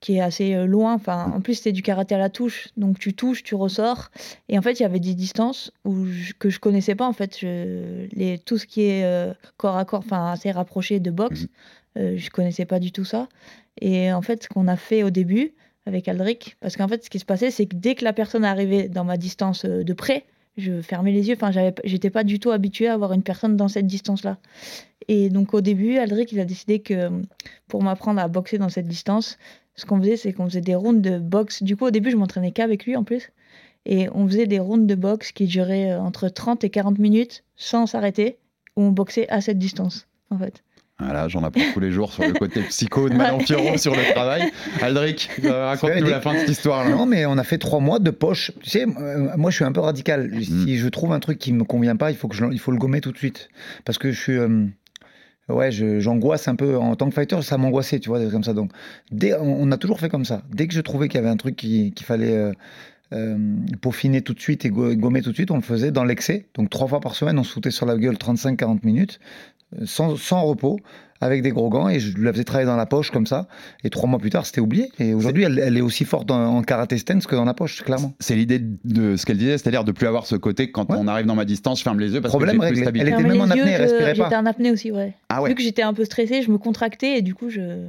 qui est assez euh, loin. Enfin, en plus, c'était du karaté à la touche. Donc, tu touches, tu ressors. Et en fait, il y avait des distances où je- que je connaissais pas. En fait, je- les, tout ce qui est euh, corps à corps, enfin, assez rapproché de boxe, euh, je connaissais pas du tout ça. Et en fait, ce qu'on a fait au début avec Aldric, parce qu'en fait, ce qui se passait, c'est que dès que la personne arrivait dans ma distance de près, je fermais les yeux. Enfin, j'étais pas du tout habituée à avoir une personne dans cette distance-là. Et donc, au début, Aldric, il a décidé que pour m'apprendre à boxer dans cette distance, ce qu'on faisait, c'est qu'on faisait des rounds de boxe. Du coup, au début, je m'entraînais qu'avec lui en plus. Et on faisait des rounds de boxe qui duraient euh, entre 30 et 40 minutes sans s'arrêter, où on boxait à cette distance, en fait. Voilà, j'en apprends tous les jours sur le côté psycho de Manon Firo sur le travail. Aldric, euh, raconte-nous la fin de cette histoire-là. Non, mais on a fait trois mois de poche. Tu sais, euh, moi, je suis un peu radical. Mm. Si je trouve un truc qui me convient pas, il faut que je, il faut le gommer tout de suite. Parce que je suis. euh, ouais, j'angoisse un peu. En tant que fighter, ça m'angoissait, tu vois, comme ça. Donc, dès, on, on a toujours fait comme ça. Dès que je trouvais qu'il y avait un truc qui- qu'il fallait. euh, peaufiner tout de suite et go- gommer tout de suite, on le faisait dans l'excès. Donc trois fois par semaine, on se foutait sur la gueule 35-40 minutes, sans, sans repos, avec des gros gants, et je la faisais travailler dans la poche comme ça. Et trois mois plus tard, c'était oublié. Et aujourd'hui, elle, elle est aussi forte en, en karaté stance que dans la poche, clairement. C'est l'idée de ce qu'elle disait, c'est-à-dire de plus avoir ce côté quand on arrive dans ma distance, je ferme les yeux parce Problème que plus réglé. stabilité. Elle était même en apnée, elle respirait pas. J'étais en apnée aussi, ouais. Ah ouais. Vu que j'étais un peu stressée, je me contractais et du coup, je,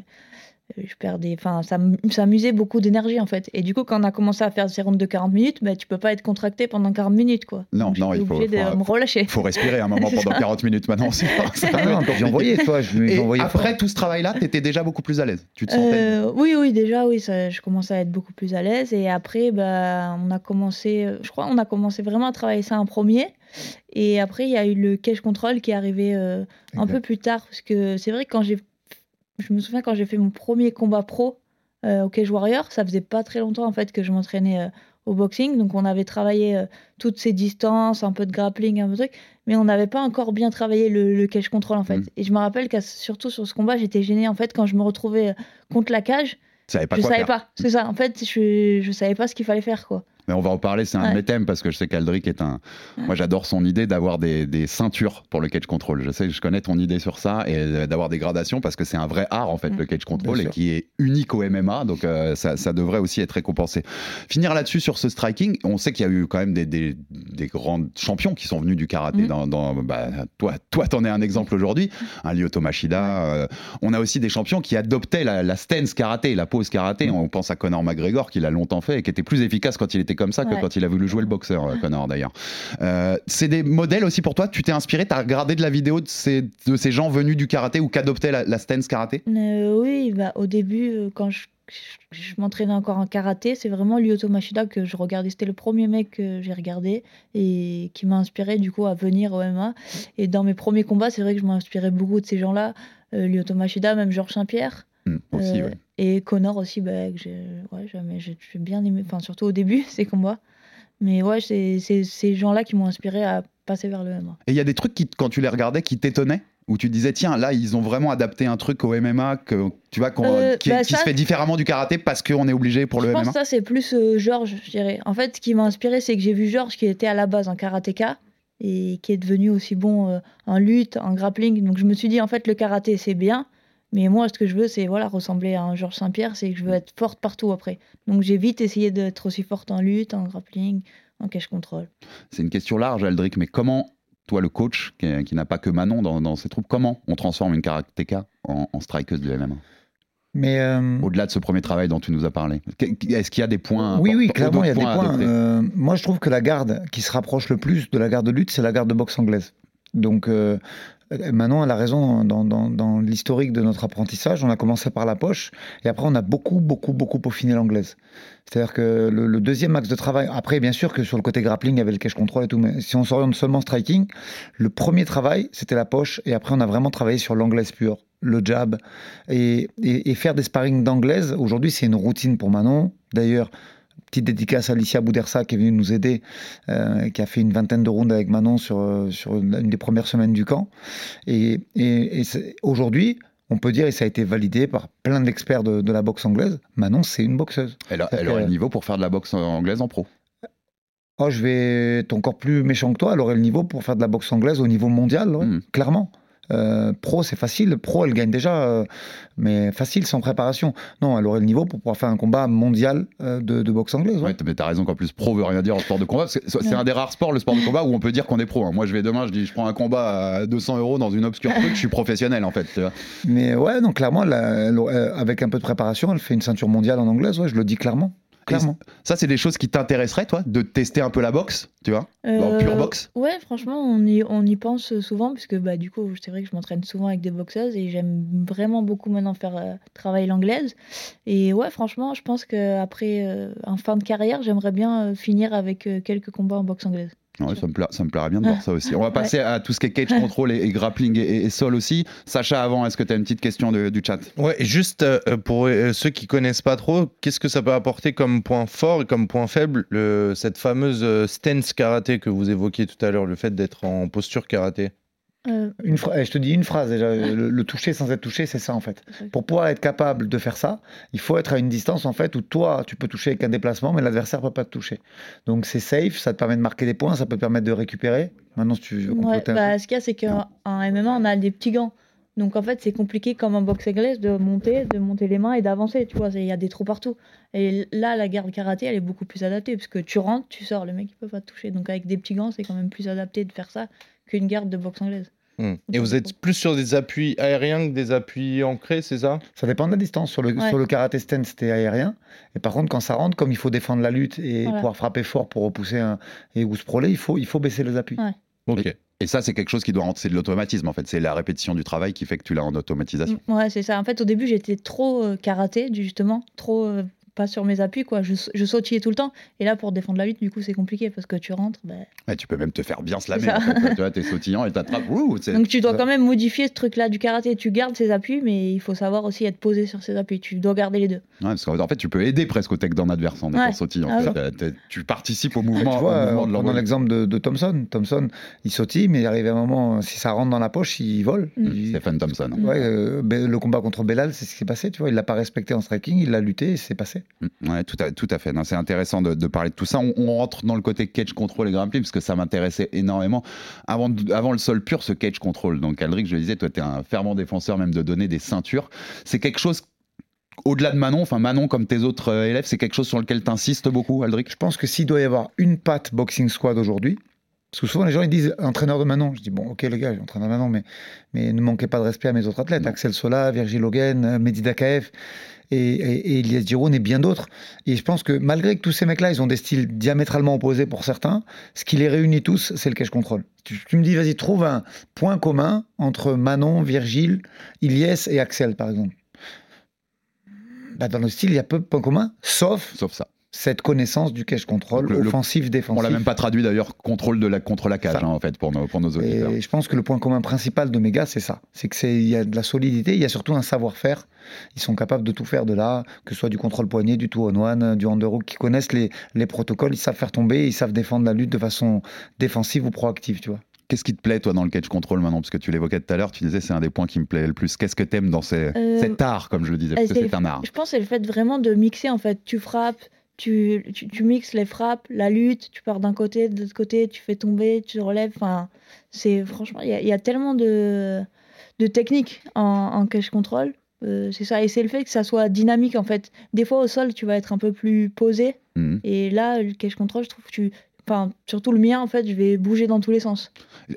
je perdais. Enfin, ça, ça amusait beaucoup d'énergie en fait. Et du coup, quand on a commencé à faire ces rondes de 40 minutes, bah, tu peux pas être contracté pendant 40 minutes, quoi. Non, non, il faut, obligée de faut- me relâcher. faut respirer un moment pendant ça. 40 minutes maintenant. c'est envoyé, toi, je lui ai Et envoyé après fort. tout ce travail-là, t'étais déjà beaucoup plus à l'aise. Tu te sentais. Euh, oui, oui, déjà, oui, ça, je commençais à être beaucoup plus à l'aise. Et après, bah, on a commencé, euh, je crois, on a commencé vraiment à travailler ça en premier. Et après, il y a eu le cash control qui est arrivé euh, un peu plus tard. Parce que c'est vrai que quand j'ai, je me souviens quand j'ai fait mon premier combat pro euh, au Cage Warrior, ça faisait pas très longtemps en fait que je m'entraînais euh, au boxing. Donc on avait travaillé euh, toutes ces distances, un peu de grappling, un peu de truc. Mais on n'avait pas encore bien travaillé le, le cage control en fait. Mm. Et je me rappelle que surtout sur ce combat, j'étais gênée en fait quand je me retrouvais contre la cage savais pas je savais faire. pas, c'est ça. En fait, je, je savais pas ce qu'il fallait faire, quoi. Mais on va en parler, c'est un de Ouais. mes thèmes parce que je sais qu'Aldric est un. Ouais. Moi, j'adore son idée d'avoir des, des ceintures pour le cage control. Je sais, je connais ton idée sur ça et euh, d'avoir des gradations parce que c'est un vrai art en fait, le cage control Bien et sûr. qui est unique au MMA. Donc, euh, ça, ça devrait aussi être récompensé. Finir là-dessus sur ce striking, on sait qu'il y a eu quand même des, des, des grands champions qui sont venus du karaté. Mhm. Dans, dans- bah, toi, toi, t'en es un exemple aujourd'hui. Un Lyoto Machida. euh, on a aussi des champions qui adoptaient la, la stance karaté, la pose karaté. On pense à Conor McGregor qui l'a longtemps fait et qui était plus efficace quand il était comme ça que Ouais. quand il a voulu jouer le boxeur, euh, Conor d'ailleurs. Euh, c'est des modèles aussi pour toi Tu t'es inspiré Tu as regardé de la vidéo de ces, de ces gens venus du karaté ou qui adoptaient la, la stance karaté? Euh, oui, bah, au début, quand je, je- je m'entraînais encore en karaté, c'est vraiment Lyoto Machida que je regardais. C'était le premier mec que j'ai regardé et qui m'a inspiré du coup à venir au MMA. Et dans mes premiers combats, c'est vrai que je m'inspirais beaucoup de ces gens-là. Euh, Lyoto Machida, même Georges Saint-Pierre. Aussi, Euh, ouais. Et Connor aussi, bah, que j'ai ouais, j'ai bien aimé, enfin surtout au début, ces combats. Mais ouais, c'est c'est ces gens-là qui m'ont inspiré à passer vers le MMA. Et il y a des trucs qui, quand tu les regardais, qui t'étonnaient? Où tu disais tiens là ils ont vraiment adapté un truc au MMA que tu vois Euh, qui, bah, qui ça- se fait différemment du karaté parce qu'on est obligé pour Je le pense MMA que ça, c'est plus euh, Georges, je dirais. En fait, ce qui m'a inspiré, c'est que j'ai vu Georges qui était à la base en karatéka et qui est devenu aussi bon euh, en lutte, en grappling. Donc je me suis dit, en fait, le karaté, c'est bien. Mais moi, ce que je veux, c'est voilà, ressembler à un Georges Saint-Pierre, c'est que je veux être forte partout après. Donc j'ai vite essayé d'être aussi forte en lutte, en grappling, en cache contrôle. C'est une question large, Aldric, mais comment, toi, le coach, qui, qui n'a pas que Manon dans, dans ses troupes, comment on transforme une karatéka en, en strikeuse de MMA Mais euh, Au-delà de ce premier travail dont tu nous as parlé. Est-ce qu'il y a des points oui, oui, clairement, il y a des points. Euh, moi, je trouve que la garde qui se rapproche le plus de la garde de lutte, c'est la garde de boxe anglaise. Donc, euh, Manon, elle a raison dans, l'historique de notre apprentissage. On a commencé par la poche et après, on a beaucoup, beaucoup, beaucoup peaufiné l'anglaise. C'est-à-dire que le, deuxième axe de travail, après, bien sûr que sur le côté grappling, il y avait le cache control et tout, mais si on s'oriente seulement striking, le premier travail, c'était la poche et après, on a vraiment travaillé sur l'anglaise pure, le jab et, et- et faire des sparring d'anglaise. Aujourd'hui, c'est une routine pour Manon. D'ailleurs, petite dédicace à Alicia Boudersa qui est venue nous aider, euh, qui a fait une vingtaine de rounds avec Manon sur, euh, sur une des premières semaines du camp. Et, et- et c'est- aujourd'hui, on peut dire, et ça a été validé par plein d'experts de, de la boxe anglaise, Manon, c'est une boxeuse. Elle, a- C'est-à-dire elle aurait le niveau pour faire de la boxe anglaise en pro. Oh, je vais être encore plus méchant que toi. Elle aurait le niveau pour faire de la boxe anglaise au niveau mondial, ouais, Mm. clairement. Euh, pro, c'est facile. Pro, elle gagne déjà, euh, mais facile, sans préparation. Non, elle aurait le niveau pour pouvoir faire un combat mondial euh, de, de boxe anglaise. ouais. Ouais, t- mais t'as raison qu'en plus pro veut rien dire en sport de combat. C'est Ouais. un des rares sports, le sport de combat, où on peut dire qu'on est pro. hein. Moi, je vais demain, je dis, je prends un combat à 200 euros dans une obscure truc, je suis professionnel en fait. tu vois. Mais ouais, donc clairement, elle elle euh, avec un peu de préparation, elle fait une ceinture mondiale en anglaise. Ouais, je le dis clairement. Clairement. Ça, c'est des choses qui t'intéresseraient, toi, de tester un peu la boxe, tu vois, en Euh, pure boxe? Ouais, franchement, on y, on y pense souvent, puisque bah, du coup, c'est vrai que je m'entraîne souvent avec des boxeuses et j'aime vraiment beaucoup maintenant faire euh, travailler l'anglaise. Et ouais, franchement, je pense qu'après, euh, en fin de carrière, j'aimerais bien euh, finir avec euh, quelques combats en boxe anglaise. Ouais, ça, me pla- ça me plairait bien de voir ça aussi. On va passer à tout ce qui est cage control et, et grappling et, et sol aussi. Sacha, avant, est-ce que tu as une petite question de- du chat? Ouais, et juste euh, pour euh, ceux qui connaissent pas trop, qu'est-ce que ça peut apporter comme point fort et comme point faible, le- cette fameuse euh, stance karaté que vous évoquiez tout à l'heure, le fait d'être en posture karaté? Euh, Une eh, je te dis une phrase déjà. Le, le toucher sans être touché, c'est ça en fait. Pour pouvoir être capable de faire ça, il faut être à une distance en fait où toi, tu peux toucher avec un déplacement, mais l'adversaire peut pas te toucher. Donc c'est safe, ça te permet de marquer des points, ça peut te permettre de récupérer. Maintenant, si tu veux Ouais, un bah, ce qu'il y a, c'est qu'en en MMA, on a des petits gants. Donc en fait, c'est compliqué comme en boxe anglaise de monter, de monter les mains et d'avancer. Tu vois, il y a des trous partout. Et là, la garde karaté, elle est beaucoup plus adaptée parce que tu rentres, tu sors, le mec il peut pas te toucher. Donc avec des petits gants, c'est quand même plus adapté de faire ça qu'une garde de boxe anglaise. Hmm. Et vous êtes plus sur des appuis aériens que des appuis ancrés, c'est ça? Ça dépend de la distance. Sur le, Ouais. sur le karaté stand, c'était aérien. Et par contre, quand ça rentre, comme il faut défendre la lutte et Voilà. pouvoir frapper fort pour repousser un, et ou se proler, il faut, il faut baisser les appuis. Ouais. Ok. Et ça, c'est quelque chose qui doit rentrer, c'est de l'automatisme en fait. C'est la répétition du travail qui fait que tu l'as en automatisation. Ouais, c'est ça. En fait, au début, j'étais trop euh, karaté, justement, trop euh, pas sur mes appuis, quoi. Je, je sautillais tout le temps. Et là, pour défendre la lutte, du coup, c'est compliqué parce que tu rentres. bah, Ouais, tu peux même te faire bien slammer. En fait. tu vois, t'es sautillant et t'attrapes. Donc tu dois quand même modifier ce truc-là du karaté. Tu gardes ses appuis, mais il faut savoir aussi être posé sur ses appuis. Tu dois garder les deux. Ouais, parce qu'en fait, tu peux aider presque au tech d'un adversaire en étant Ouais. sautillant. Ah en. T'es- Tu participes au mouvement, Tu vois, euh, mouvement l'envol. l'exemple de, de Thompson. Thompson, il sautille, mais il arrive à un moment, si ça rentre dans la poche, il vole. Mm. Il- Stephen Thompson. Ouais, euh, le combat contre Belal, c'est ce qui s'est passé. Tu vois, il l'a pas respecté en striking, il l'a lutté et c'est passé. Mm, Ouais, tout à, tout à fait. Non, C'est intéressant de, de parler de tout ça. On, on rentre dans le côté cage control et grappling parce que ça m'intéressait énormément. Avant, avant le sol pur, ce cage control. Donc, Aldric, je le disais, toi, tu es un fervent défenseur même de donner des ceintures. C'est quelque chose. Au-delà de Manon, enfin Manon comme tes autres euh, élèves, c'est quelque chose sur lequel tu insistes beaucoup, Aldric Je pense que s'il doit y avoir une patte boxing squad aujourd'hui, parce que souvent les gens ils disent entraîneur de Manon. Je dis bon, ok les gars, entraîneur de Manon, mais, mais ne manquez pas de respect à mes autres athlètes, Axel Sola, Virgil Hogan, euh, Mehdi Dakaev et, et, et Elias Giroud et bien d'autres. Et je pense que malgré que tous ces mecs-là, ils ont des styles diamétralement opposés pour certains, ce qui les réunit tous, c'est le cash control. Tu, me dis, vas-y, trouve un point commun entre Manon, Virgile, Ilyes et Axel, par exemple. Bah, dans le style, il y a peu de points communs, sauf, sauf ça. Cette connaissance du cash control Le- le- offensif, défensif. On l'a même pas traduit d'ailleurs, contrôle de la, contre la cage, hein, en fait, pour nos, pour nos auditeurs. Et je pense que le point commun principal de mes gars, c'est ça. C'est que c'est il y a de la solidité, il y a surtout un savoir-faire. Ils sont capables de tout faire de là, que ce soit du contrôle poignet, du two on one, du underhook, qui connaissent les, les protocoles, ils savent faire tomber, ils savent défendre la lutte de façon défensive ou proactive, tu vois. Qu'est-ce qui te plaît, toi, dans le catch control maintenant? Parce que tu l'évoquais tout à l'heure, tu disais c'est un des points qui me plaît le plus. Qu'est-ce que t'aimes dans ces- Euh, cet art, comme je le disais Euh, Parce que c'est c'est un art? Je pense que c'est le fait vraiment de mixer en fait. Tu frappes, tu, tu, tu mixes les frappes, la lutte, tu pars d'un côté, de l'autre côté, tu fais tomber, tu relèves. Enfin, c'est franchement, il y, a- il y a tellement de, de techniques en, en cache contrôle. Euh, c'est ça, et c'est le fait que ça soit dynamique en fait. Des fois au sol, tu vas être un peu plus posé, Mhm. et là, le cache contrôle, je trouve que tu. Enfin, surtout le mien, en fait, je vais bouger dans tous les sens.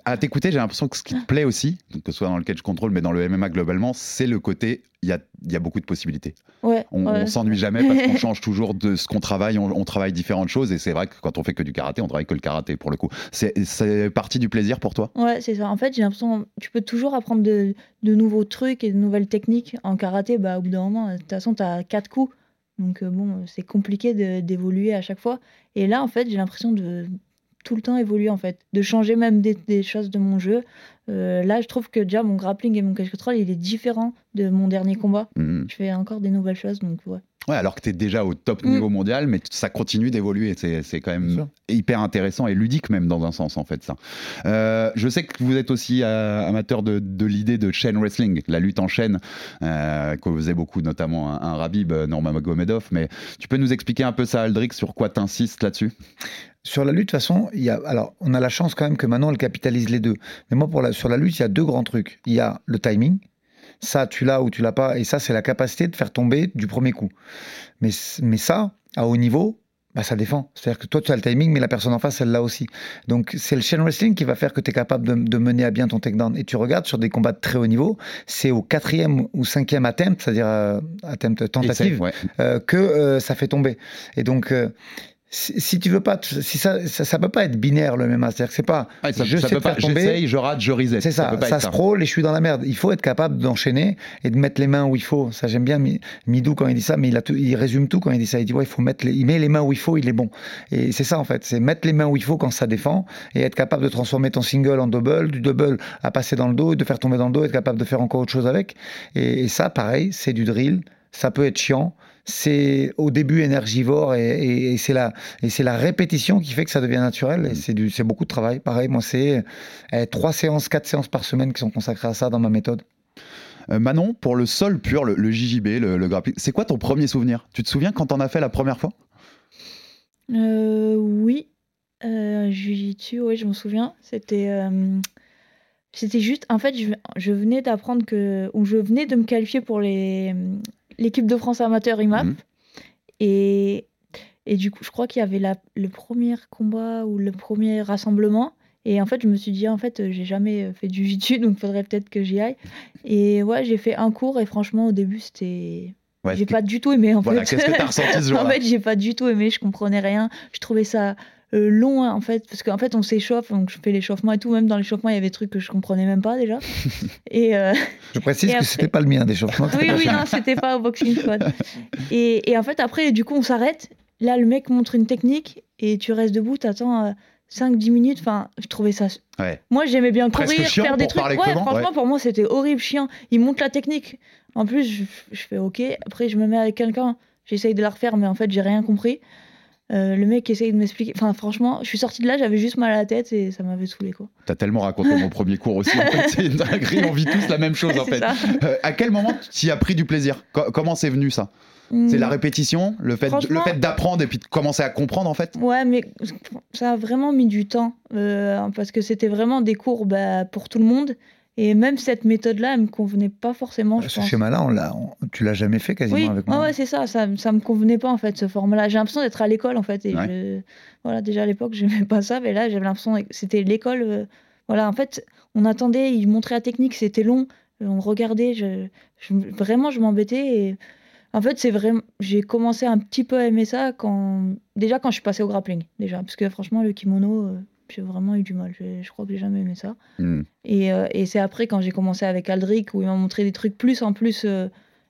À t'écouter, j'ai l'impression que ce qui te plaît aussi, que ce soit dans le catch control, mais dans le MMA globalement, c'est le côté, il y a, y a beaucoup de possibilités. Ouais. On, ouais. s'ennuie jamais parce qu'on change toujours de ce qu'on travaille, on, on travaille différentes choses, et c'est vrai que quand on fait que du karaté, on travaille que le karaté pour le coup. C'est c'est partie du plaisir pour toi? Ouais, c'est ça. En fait, j'ai l'impression tu peux toujours apprendre de, de nouveaux trucs et de nouvelles techniques. En karaté, bah, au bout d'un moment, de toute façon, tu as quatre coups. Donc, euh, bon, c'est compliqué d'évoluer à chaque fois. Et là, en fait, j'ai l'impression de tout le temps évoluer, en fait. De changer même des, des choses de mon jeu. Euh, là, je trouve que déjà, mon grappling et mon catch control, il est différent de mon dernier combat. Mhm. Je fais encore des nouvelles choses, donc ouais. Ouais, alors que tu es déjà au top Mm. niveau mondial, mais ça continue d'évoluer. C'est c'est quand même hyper intéressant et ludique même dans un sens en fait ça. Euh, je sais que vous êtes aussi euh, amateur de, de l'idée de chain wrestling, la lutte en chaîne, euh, que faisait beaucoup notamment un, un Rabib, euh, Nurmagomedov. Mais tu peux nous expliquer un peu ça, Aldric, sur quoi t'insistes là-dessus? Sur la lutte, de toute façon, il y a, alors, on a la chance quand même que maintenant, elle capitalise les deux. Mais moi, pour la, sur la lutte, il y a deux grands trucs. Il y a le timing. Ça, tu l'as ou tu l'as pas. Et ça, c'est la capacité de faire tomber du premier coup. Mais, mais ça, à haut niveau, bah, ça défend. C'est-à-dire que toi, tu as le timing, mais la personne en face, elle l'a aussi. Donc, c'est le chain wrestling qui va faire que tu es capable de, de mener à bien ton takedown. Et tu regardes sur des combats de très haut niveau, c'est au quatrième ou cinquième attempt, c'est-à-dire euh, attempt, tentative, ouais. euh, que euh, ça fait tomber. Et donc, si, si tu veux pas, si ça, ça, ça peut pas être binaire le MMA. C'est-à-dire que c'est pas, Ouais, ça, je ça sais peut pas, j'essaye, je rate, je reset. C'est ça, ça, se prôle et je suis dans la merde. Il faut être capable d'enchaîner et de mettre les mains où il faut. Ça, j'aime bien Mi- Midou quand il dit ça, mais il, a tout- il résume tout quand il dit ça. Il dit, ouais, il faut mettre les, il met les mains où il faut, il est bon. Et c'est ça, en fait. C'est mettre les mains où il faut quand ça défend et être capable de transformer ton single en double, du double à passer dans le dos et de faire tomber dans le dos, être capable de faire encore autre chose avec. Et, et ça, pareil, c'est du drill. Ça peut être chiant. C'est au début énergivore et, et- et c'est la, et c'est la répétition qui fait que ça devient naturel. Et c'est du, c'est beaucoup de travail. Pareil, moi, c'est eh, trois séances, quatre séances par semaine qui sont consacrées à ça dans ma méthode. Euh, Manon, pour le sol pur, le, le JJB, le, le grappling, c'est quoi ton premier souvenir? Tu te souviens quand t'en as fait la première fois? Euh, oui, euh, Jiu-Jitsu, oui, je me souviens. C'était euh, c'était juste, en fait, je, je venais d'apprendre que, ou je venais de me qualifier pour les l'équipe de France amateur IMAP. Mhm. Et, et du coup, je crois qu'il y avait la, le premier combat ou le premier rassemblement. Et en fait, je me suis dit, en fait, euh, j'ai jamais fait du jiu-jitsu, donc faudrait peut-être que j'y aille. Et ouais, j'ai fait un cours et franchement, au début, c'était. Ouais, j'ai pas du tout aimé en Voilà, fait. qu'est-ce que t'as ressenti ce jour-là En fait, j'ai pas du tout aimé, je comprenais rien. Je trouvais ça euh, long hein, en fait, parce qu'en fait, on s'échauffe, donc je fais l'échauffement et tout. Même dans l'échauffement, il y avait des trucs que je comprenais même pas déjà. et euh, Je précise Et que c'était pas le mien d'échauffement. oui, oui, non, c'était pas au boxing squad. Et, et en fait, après, du coup, on s'arrête. Là, le mec montre une technique et tu restes debout, t'attends euh, 5-10 minutes. Enfin, je trouvais ça. Ouais. Moi, j'aimais bien Presque courir, faire des trucs. Ouais, franchement, ouais. pour moi, c'était horrible, chiant. Il montre la technique. En plus, je, je fais OK. Après, je me mets avec quelqu'un. J'essaye de la refaire, mais en fait, j'ai rien compris. Euh, le mec essaye de m'expliquer. Enfin, franchement, je suis sortie de là, j'avais juste mal à la tête et ça m'avait saoulé, quoi. T'as tellement raconté mon premier cours aussi. En fait, c'est une dinguerie. On vit tous la même chose en fait. Euh, à quel moment tu y as pris du plaisir? Co- Comment c'est venu ça? C'est Hmm. la répétition, le fait, le fait d'apprendre et puis de commencer à comprendre en fait? Ouais, mais ça a vraiment mis du temps euh, parce que c'était vraiment des cours bah, pour tout le monde. Et même cette méthode-là, elle me convenait pas forcément. je Ce schéma-là, on l'a, tu l'as jamais fait quasiment Oui, avec moi. ouais, c'est ça, ça. Ça me convenait pas en fait, ce format-là. J'ai l'impression d'être à l'école en fait. Et Ouais. je- Voilà, déjà à l'époque, j'aimais pas ça, mais là, j'avais l'impression que c'était l'école. euh, Voilà, en fait, on attendait, ils montraient la technique, c'était long. euh, On regardait, je, je- vraiment, je m'embêtais. Et en fait, c'est vraiment. J'ai commencé un petit peu à aimer ça quand. Déjà, quand je suis passée au grappling. Déjà, parce que franchement, le kimono, euh, j'ai vraiment eu du mal. Je, je crois que j'ai jamais aimé ça. Hmm. Et, euh, et c'est après, quand j'ai commencé avec Aldric, où il m'a montré des trucs plus en plus euh,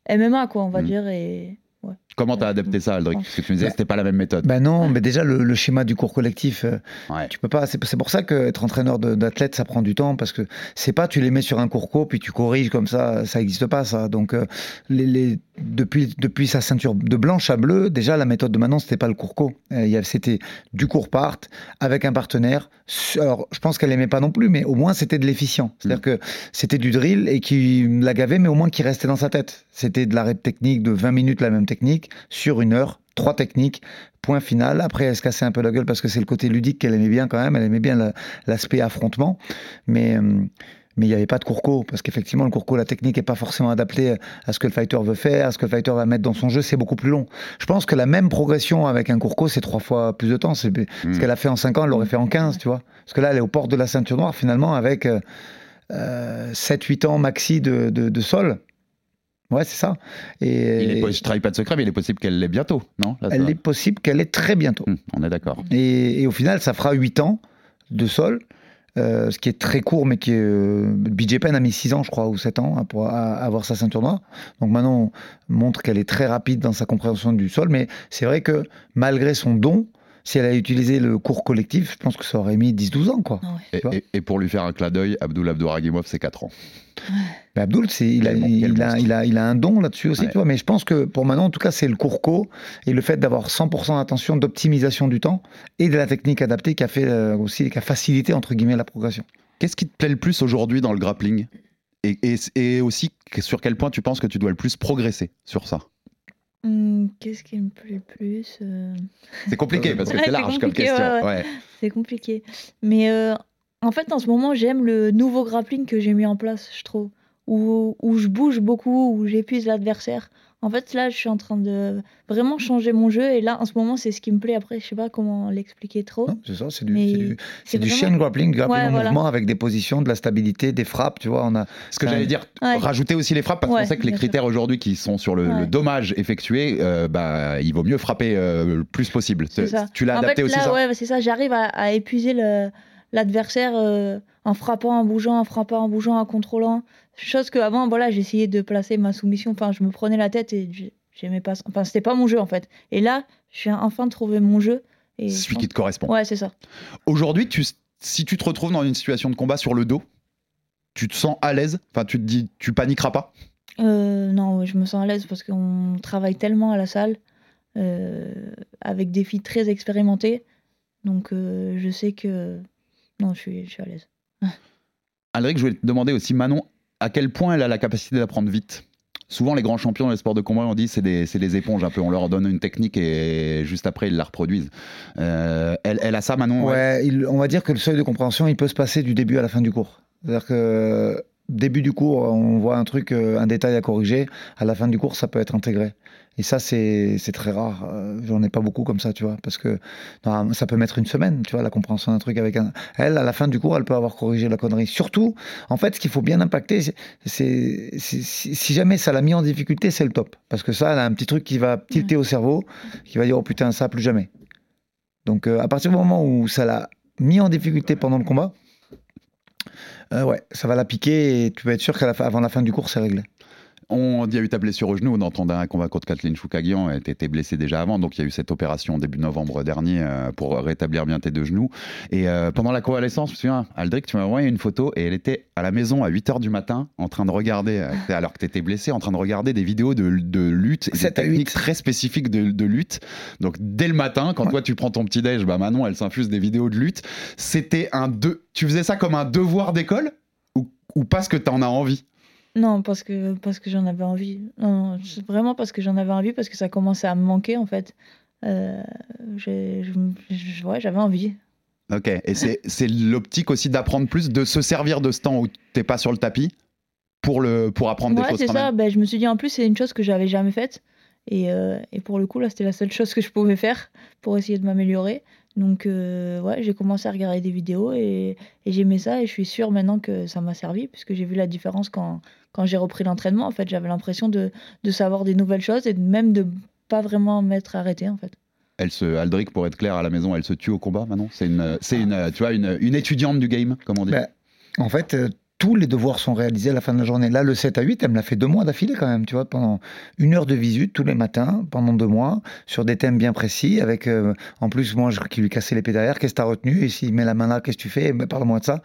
MMA, quoi, on va Mm. dire. Et ouais. Comment t'as adapté ça, Aldric Parce que tu me disais que c'était pas la même méthode. Ben non, mais déjà le, le schéma du cours collectif, euh, Ouais. tu peux pas. C'est pour ça que être entraîneur d'athlète, ça prend du temps parce que c'est pas tu les mets sur un cours co puis tu corriges comme ça, ça existe pas ça. Donc euh, les, les- depuis depuis sa ceinture de blanche à bleu, déjà la méthode de Manon c'était pas le cours co, Euh, il y avait- c'était du cours part avec un partenaire. Alors je pense qu'elle aimait pas non plus, mais au moins c'était de l'efficient. C'est-à-dire que c'était du drill et qui la gavait, mais au moins qui restait dans sa tête. C'était de la rep technique de 20 minutes la même technique sur une heure, trois techniques, point final. Après, elle se cassait un peu la gueule parce que c'est le côté ludique qu'elle aimait bien quand même. Elle aimait bien la- l'aspect affrontement. Mais. euh, mais il n'y avait pas de courco, parce qu'effectivement, le courco, la technique n'est pas forcément adaptée à ce que le fighter veut faire, à ce que le fighter va mettre dans son jeu, c'est beaucoup plus long. Je pense que la même progression avec un courco, c'est trois fois plus de temps. C'est Ce qu'elle a fait en 5 ans, elle l'aurait fait en 15, tu vois. Parce que là, elle est aux portes de la ceinture noire, finalement, avec 7-8 ans maxi de, de- de sol. Ouais, c'est ça. Et, Il est je pas de secret, mais il est possible qu'elle l'ait bientôt, non Là, elle est possible qu'elle ait très bientôt. Hmm, on est d'accord. Et, et au final, ça fera 8 ans de sol, euh, ce qui est très court, mais qui est. Euh, BJ a mis 6 ans, je crois, ou 7 ans hein, pour avoir sa ceinture noire. Donc maintenant, on montre qu'elle est très rapide dans sa compréhension du sol, mais c'est vrai que malgré son don, si elle a utilisé le cours collectif, je pense que ça aurait mis 10-12 ans, quoi. Et, et- et pour lui faire un clin d'œil, Abdul Abdouragimov, c'est 4 ans. Mais Abdul, c'est, il, a, bon- il, a, il, a, il a un don là-dessus aussi, Ouais. tu vois. Mais je pense que pour maintenant, en tout cas, c'est le cours co et le fait d'avoir 100% d'attention, d'optimisation du temps et de la technique adaptée qui a fait euh, aussi, qui a facilité entre guillemets la progression. Qu'est-ce qui te plaît le plus aujourd'hui dans le grappling? Et, et- et aussi, sur quel point tu penses que tu dois le plus progresser sur ça? Hum, Qu'est-ce qui me plaît plus euh? C'est compliqué parce que Ouais, c'est large comme question. ouais, ouais. ouais. C'est compliqué. Mais euh, en fait, en ce moment, j'aime le nouveau grappling que j'ai mis en place, je trouve. Où, où je bouge beaucoup, où j'épuise l'adversaire. En fait, là, je suis en train de vraiment changer mon jeu. Et là, en ce moment, c'est ce qui me plaît. Après, je sais pas comment l'expliquer trop. C'est ça, c'est du, Mais c'est du, c'est du vraiment- chain grappling, du grappling Ouais, en voilà. mouvement avec des positions, de la stabilité, des frappes, tu vois. On a. Ce que j'allais dire, Ouais. rajouter aussi les frappes parce Ouais, qu'on sait que les critères aujourd'hui qui sont sur le, Ouais. le dommage effectué, euh, bah, il vaut mieux frapper euh, le plus possible. Tu l'as en adapté fait, aussi là, ça ouais, c'est ça. J'arrive à, à épuiser l'adversaire euh, en frappant, en bougeant, en frappant, en bougeant, en contrôlant. Chose que avant, voilà, j'essayais de placer ma soumission. Enfin, je me prenais la tête et j'ai- j'aimais pas. Enfin, c'était pas mon jeu en fait. Et là, je viens enfin de trouver mon jeu. Et Celui qui te correspond. Ouais, c'est ça. Aujourd'hui, tu, si tu te retrouves dans une situation de combat sur le dos, tu te sens à l'aise? Enfin, tu te dis, tu paniqueras pas? Euh, non, je me sens à l'aise parce qu'on travaille tellement à la salle euh, avec des filles très expérimentées. Donc, euh, je sais que. Non, je suis, je suis à l'aise. Aldric, je voulais te demander aussi, Manon, à quel point elle a la capacité d'apprendre vite Souvent, les grands champions les sports de combat, on dit c'est des, des éponges un peu. On leur donne une technique et juste après, ils la reproduisent. Euh, elle, elle a ça, Manon Ouais, on va dire que le seuil de compréhension, il peut se passer du début à la fin du cours. C'est-à-dire que début du cours, on voit un truc, euh, un détail à corriger. À la fin du cours, ça peut être intégré. Et ça, c'est très rare. Euh, J'en ai pas beaucoup comme ça, tu vois, parce que ça peut mettre une semaine, tu vois, la compréhension d'un truc avec un. Elle, à la fin du cours, elle peut avoir corrigé la connerie. Surtout, en fait, ce qu'il faut bien impacter, c'est- si jamais ça l'a mis en difficulté, c'est le top, parce que ça, elle a un petit truc qui va tilter au cerveau, qui va dire oh putain, ça plus jamais. Donc, euh, à partir du moment où ça l'a mis en difficulté pendant le combat, euh, ouais, ça va la piquer et tu peux être sûr qu'avant la fin du cours, c'est réglé. On il y a eu ta blessure au genou dans ton dernier combat contre Kathleen Choukagian. Tu étais blessé déjà avant, donc il y a eu cette opération début novembre dernier euh, pour rétablir bien tes deux genoux. Et euh, pendant la convalescence, je me souviens, Aldric, tu m'as envoyé une photo et elle était à la maison à 8h du matin en train de regarder, euh, alors que tu étais blessé, en train de regarder des vidéos de, de lutte et des 7 à 8. techniques très spécifiques de, de lutte. Donc dès le matin, quand toi tu prends ton petit déj, bah Manon elle s'infuse des vidéos de lutte. C'était un deux. Tu faisais ça comme un devoir d'école ou, ou parce que tu en as envie? Non, parce que, parce que j'en avais envie. Non, c'est vraiment parce que j'en avais envie, parce que ça commençait à me manquer en fait. Euh, je- je- ouais, j'avais envie. Ok, et c'est c'est l'optique aussi d'apprendre plus, de se servir de ce temps où t'es pas sur le tapis pour, le, pour apprendre des choses c'est ça. Ben, je me suis dit en plus, c'est une chose que j'avais jamais faite. Et, euh, et pour le coup, là, c'était la seule chose que je pouvais faire pour essayer de m'améliorer. Donc, euh, ouais, j'ai commencé à regarder des vidéos et, et j'aimais ça. Et je suis sûre maintenant que ça m'a servi, puisque j'ai vu la différence quand, quand j'ai repris l'entraînement. En fait, j'avais l'impression de, de savoir des nouvelles choses et même de pas vraiment m'être arrêté, en fait. Elle se, Aldric, pour être clair à la maison, elle se tue au combat maintenant C'est une, c'est une, tu vois, une, une étudiante du game, comme on dit. Ben, en fait, euh, tous les devoirs sont réalisés à la fin de la journée. Là, le 7 à 8, elle me l'a fait deux mois d'affilée quand même, tu vois, pendant une heure de visite tous les matins, pendant deux mois, sur des thèmes bien précis, avec euh, en plus moi je, qui lui cassais l'épée derrière, qu'est-ce que t'as retenu Et s'il met la main là, qu'est-ce que tu fais Ben, Parle-moi de ça.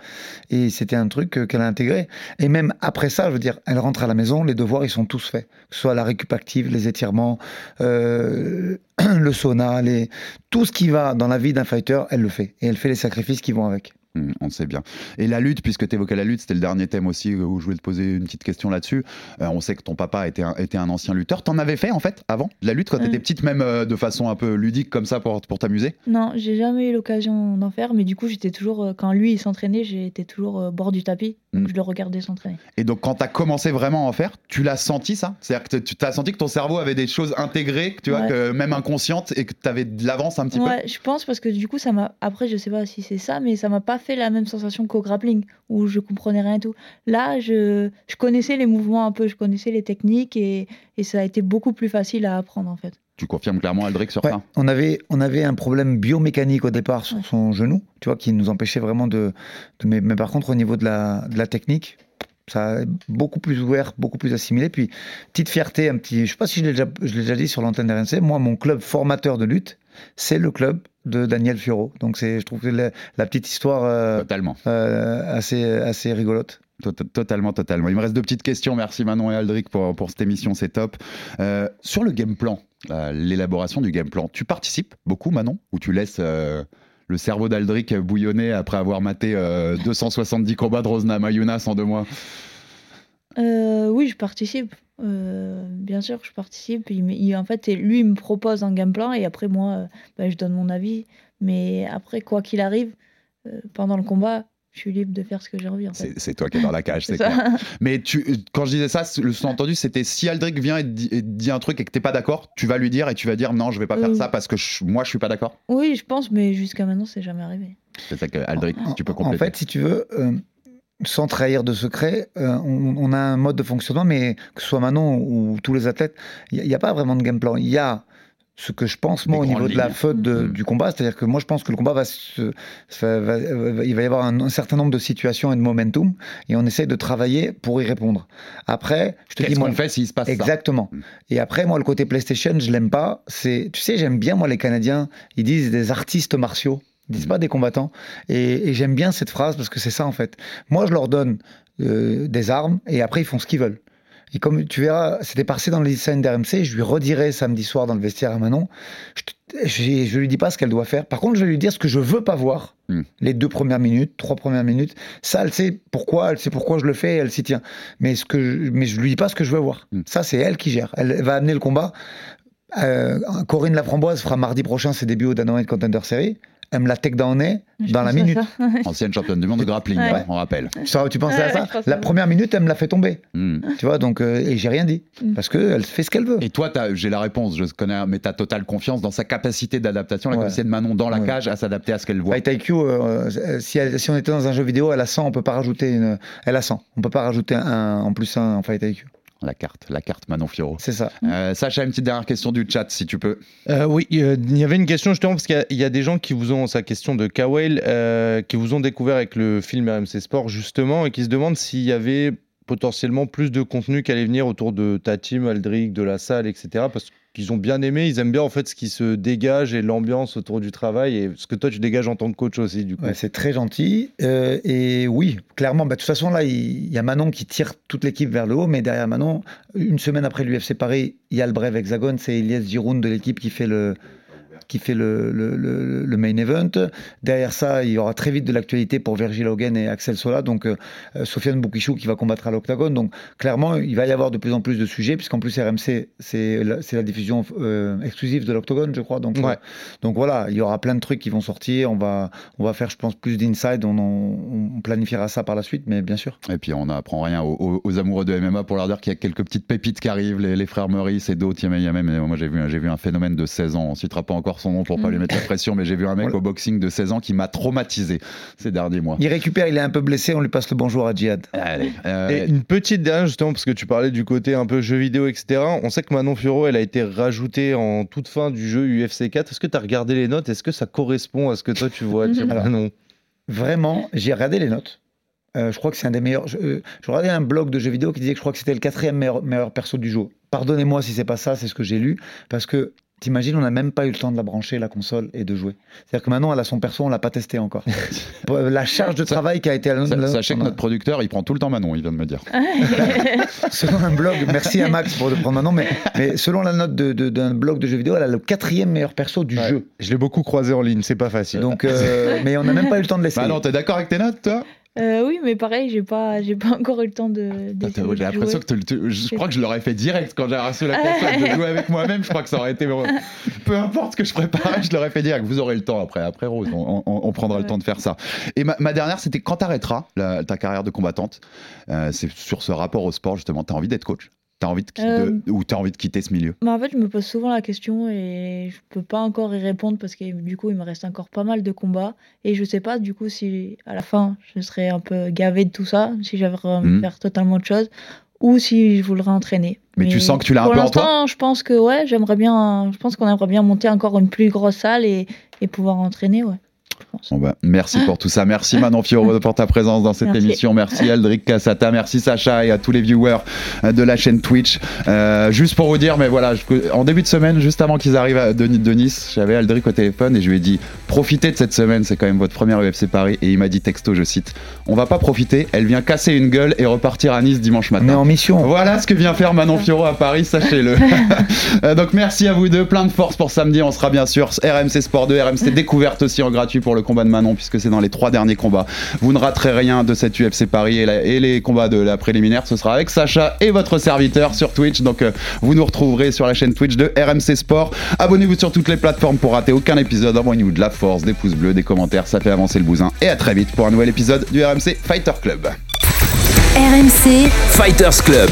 Et c'était un truc euh, qu'elle a intégré. Et même après ça, je veux dire, elle rentre à la maison, les devoirs ils sont tous faits, que ce soit la récup active, les étirements, euh, le sauna, les... tout ce qui va dans la vie d'un fighter, elle le fait. Et elle fait les sacrifices qui vont avec. Hmm, on sait bien. Et la lutte, puisque tu évoquais la lutte, c'était le dernier thème aussi euh, où je voulais te poser une petite question là-dessus. Euh, on sait que ton papa était un, était un ancien lutteur. T'en avais fait en fait avant de la lutte quand Ouais. t'étais petite, même euh, de façon un peu ludique comme ça pour, pour t'amuser? Non, j'ai jamais eu l'occasion d'en faire, mais du coup, j'étais toujours, euh, quand lui il s'entraînait, j'étais toujours au bord du tapis, Mm. je le regardais s'entraîner. Et donc quand t'as commencé vraiment à en faire, tu l'as senti ça? C'est-à-dire que tu t'as senti que ton cerveau avait des choses intégrées, tu vois, Ouais. que même inconscientes, et que t'avais de l'avance un petit Ouais, je pense parce que du coup, ça m'a. Après, je sais pas si c'est ça, mais ça m'a pas fait la même sensation qu'au grappling où je comprenais rien et tout. Là, je, je connaissais les mouvements un peu, je connaissais les techniques et, et ça a été beaucoup plus facile à apprendre en fait. Tu confirmes clairement Aldric sur Ouais, ça? on avait, on avait un problème biomécanique au départ sur son genou, tu vois, qui nous empêchait vraiment de. de- mais, mais par contre, au niveau de la, de la technique, ça a beaucoup plus ouvert, beaucoup plus assimilé. Puis, petite fierté, un petit. Je sais pas si je l'ai déjà, je l'ai déjà dit sur l'antenne RNC, moi, mon club formateur de lutte, c'est le club de Daniel Fioro. Donc, c'est, je trouve que la, la petite histoire euh, Totalement. euh, assez, assez rigolote. Tot- Totalement, totalement. Il me reste deux petites questions. Merci Manon et Aldric pour, pour cette émission, c'est top. Euh, sur le game plan, euh, l'élaboration du game plan, tu participes beaucoup Manon Ou tu laisses euh, le cerveau d'Aldric bouillonner après avoir maté euh, 270 combats de Rosna Mayunas en deux mois? Oui, je participe. Bien sûr, je participe. Il, en fait, lui, il me propose un game plan et après, moi, bah, je donne mon avis. Mais après, quoi qu'il arrive, pendant le combat, je suis libre de faire ce que j'ai envie. En fait. C'est toi qui es dans la cage, c'est clair. Mais tu, quand je disais ça, le sous-entendu, c'était si Aldric vient et te dit, et dit un truc et que t'es pas d'accord, tu vas lui dire et tu vas dire non, je vais pas faire ça parce que je- moi je suis pas d'accord. Oui, je pense, mais jusqu'à maintenant, c'est jamais arrivé. C'est ça que Aldric, tu peux En compléter. fait, si tu veux, euh, sans trahir de secret, euh, on, on a un mode de fonctionnement, mais que ce soit Manon ou tous les athlètes, il n'y a, pas vraiment de game plan. Il y a ce que je pense, moi, Des au niveau de la faute de- Mhm. du combat, c'est-à-dire que moi, je pense que le combat va se. va- va- va- il va y avoir un, un certain nombre de situations et de momentum, et on essaye de travailler pour y répondre. Après, je te dis, Qu'est-ce moi. qu'on fait s'il se passe Exactement. Mm. Et après, moi, le côté PlayStation, je l'aime pas. C'est, tu sais, j'aime bien moi les Canadiens. Ils disent des artistes martiaux. Ils disent Mm. pas des combattants. Et, et j'aime bien cette phrase parce que c'est ça en fait. Moi, je leur donne euh, des armes et après ils font ce qu'ils veulent. Et comme tu verras, c'était passé dans les scènes d'RMC, je lui redirai samedi soir dans le vestiaire à Manon. Je, je lui dis pas ce qu'elle doit faire. Par contre, je vais lui dire ce que je veux pas voir. Mm. Les deux premières minutes, trois premières minutes. Ça, elle sait pourquoi, elle sait pourquoi je le fais, elle s'y tient. Mais ce que, je, mais je lui dis pas ce que je veux voir. Mm. Ça, c'est elle qui gère. Elle va amener le combat. Euh, Corinne Laframboise fera mardi prochain ses débuts au Dynamite Contender Series. Elle me la take down Je dans la minute. Ancienne championne du monde de grappling, Ouais. hein, on rappelle. Ça, tu pensais Ouais, à ça pense La ça. première minute, elle me l'a fait tomber. Hmm. Tu vois, donc, euh, et j'ai rien dit. Mm. Parce qu'elle fait ce qu'elle veut. Et toi, j'ai la réponse, je connais, mais tu as totale confiance dans sa capacité d'adaptation, la Ouais. capacité de Manon dans la Ouais. cage à s'adapter à ce qu'elle voit. Fight IQ, euh, euh, si, elle- si on était dans un jeu vidéo, elle a 100, on peut pas rajouter une. Elle a 100. On peut pas rajouter un en plus un en Fight IQ. La carte, la carte Manon Firo. C'est ça. Euh, Sacha, une petite dernière question du chat, si tu peux. Euh, oui, euh, il y avait une question justement parce qu'il y a- il y, a des gens qui vous ont sa question de Kawel, euh, qui vous ont découvert avec le film RMC Sport justement et qui se demandent s'il y avait potentiellement plus de contenu qui allait venir autour de ta team, Aldric, de la salle, etc. Parce qu'ils ont bien aimé, ils aiment bien en fait ce qui se dégage et l'ambiance autour du travail et ce que toi tu dégages en tant que coach aussi du coup. C'est très gentil. Euh, et oui, clairement, bah, de toute façon, là, il y a Manon qui tire toute l'équipe vers le haut, mais derrière Manon, une semaine après l'UFC Paris, il y a le bref hexagone, c'est Elias Giroud de l'équipe qui fait le, qui fait le, le, le, le main event. Derrière ça, il y aura très vite de l'actualité pour Virgil Hogan et Axel Sola, donc euh, Sofiane Boukichou qui va combattre à l'Octagone. Donc clairement, il va y avoir de plus en plus de sujets, puisqu'en plus RMC, c'est la, la, diffusion euh, exclusive de l'Octogone, je crois. Donc, Ouais. euh, donc voilà, il y aura plein de trucs qui vont sortir. On va, on va faire, je pense, plus d'inside. On, on, on planifiera ça par la suite, mais bien sûr. Et puis on n'apprend rien aux, aux- aux amoureux de MMA pour leur dire qu'il y a quelques petites pépites qui arrivent, les, les frères Meurice et d'autres. Il y a- même, moi j'ai vu, j'ai vu un phénomène de 16 ans, on citera pas encore son nom pour pas lui mettre la pression, mais j'ai vu un mec au boxing de 16 ans qui m'a traumatisé ces derniers mois. Il récupère, il est un peu blessé. On lui passe le bonjour à Djihad. Allez, euh, Et une petite dernière, justement, parce que tu parlais du côté un peu jeu vidéo, etc. On sait que Manon Furo, elle a été rajoutée en toute fin du jeu UFC 4. Est-ce que tu as regardé les notes? Est-ce que ça correspond à ce que toi tu vois Alors, Manon? Vraiment, j'ai regardé les notes. Euh, je crois que c'est un des meilleurs. Je, euh, je regardais un blog de jeux vidéo qui disait que je crois que c'était le quatrième meilleur, meilleur perso du jeu. Pardonnez-moi si c'est pas ça, c'est ce que j'ai lu, parce que t'imagines, on n'a même pas eu le temps de la brancher la console et de jouer. C'est-à-dire que maintenant, elle a son perso, on l'a pas testé encore. Euh, la charge de travail qui a été. la- sachez que notre producteur, il prend tout le temps Manon, il vient de me dire. selon un blog, merci à Max pour le prendre maintenant, mais, mais selon la note de- de- d'un blog de jeux vidéo, elle a le quatrième meilleur perso du Ouais. jeu. Je l'ai beaucoup croisé en ligne, c'est pas facile. Donc, euh, mais on n'a même pas eu le temps de l'essayer. Manon, t'es d'accord avec tes notes, toi? Euh, oui, mais pareil, j'ai pas, j'ai pas encore eu le temps de. Attends, d'essayer J'ai de l'impression que te- te- je crois que je l'aurais fait direct quand j'ai reçu la console de jouer avec moi-même. Je crois que ça aurait été peu importe ce que je préparais, je l'aurais fait direct. Vous aurez le temps après, après Rose, on, on- on prendra le temps de faire ça. Et ma, ma dernière, c'était quand t'arrêteras la- ta carrière de combattante. Euh, c'est sur ce rapport au sport justement. T'as envie d'être coach? T'as envie de, de- Euh, ou t'as envie de quitter ce milieu? Bah, en fait, je me pose souvent la question et je peux pas encore y répondre parce que du coup, il me reste encore pas mal de combats et je sais pas du coup si à la fin je serais un peu gavé de tout ça, si j'avais Mhm. de faire totalement autre chose ou si je voudrais entraîner. Mais tu sens que tu l'as un peu en toi? je pense que ouais, j'aimerais bien, je pense qu'on aimerait bien monter encore une plus grosse salle et, et pouvoir entraîner, ouais. Bon bah, merci pour tout ça. Merci Manon Fioro pour ta présence dans cette Merci. émission. Merci Aldric Cassata. Merci Sacha et à tous les viewers euh, de la chaîne Twitch. Euh, juste pour vous dire, mais voilà, je- en début de semaine, juste avant qu'ils arrivent à- de, de Nice, j'avais Aldric au téléphone et je lui ai dit profitez de cette semaine, c'est quand même votre première UFC Paris. Et il m'a dit texto, je cite on va pas profiter, elle vient casser une gueule et repartir à Nice dimanche matin. Est en mission. Voilà ce que vient faire Manon Fioro à Paris, sachez-le. Euh, Donc merci à vous deux, plein de force pour samedi. On sera bien sûr RMC Sport 2, RMC Découverte aussi en gratuit pour le combat de Manon, puisque c'est dans les trois derniers combats. Vous ne raterez rien de cette UFC Paris et, la- et les combats de la préliminaire. Ce sera avec Sacha et votre serviteur sur Twitch. Donc euh, vous nous retrouverez sur la chaîne Twitch de RMC Sport. Abonnez-vous sur toutes les plateformes pour rater aucun épisode. Envoyez-nous de la force, des pouces bleus, des commentaires, ça fait avancer le bousin. Et à très vite pour un nouvel épisode du RMC Fighter Club. RMC Fighters Club.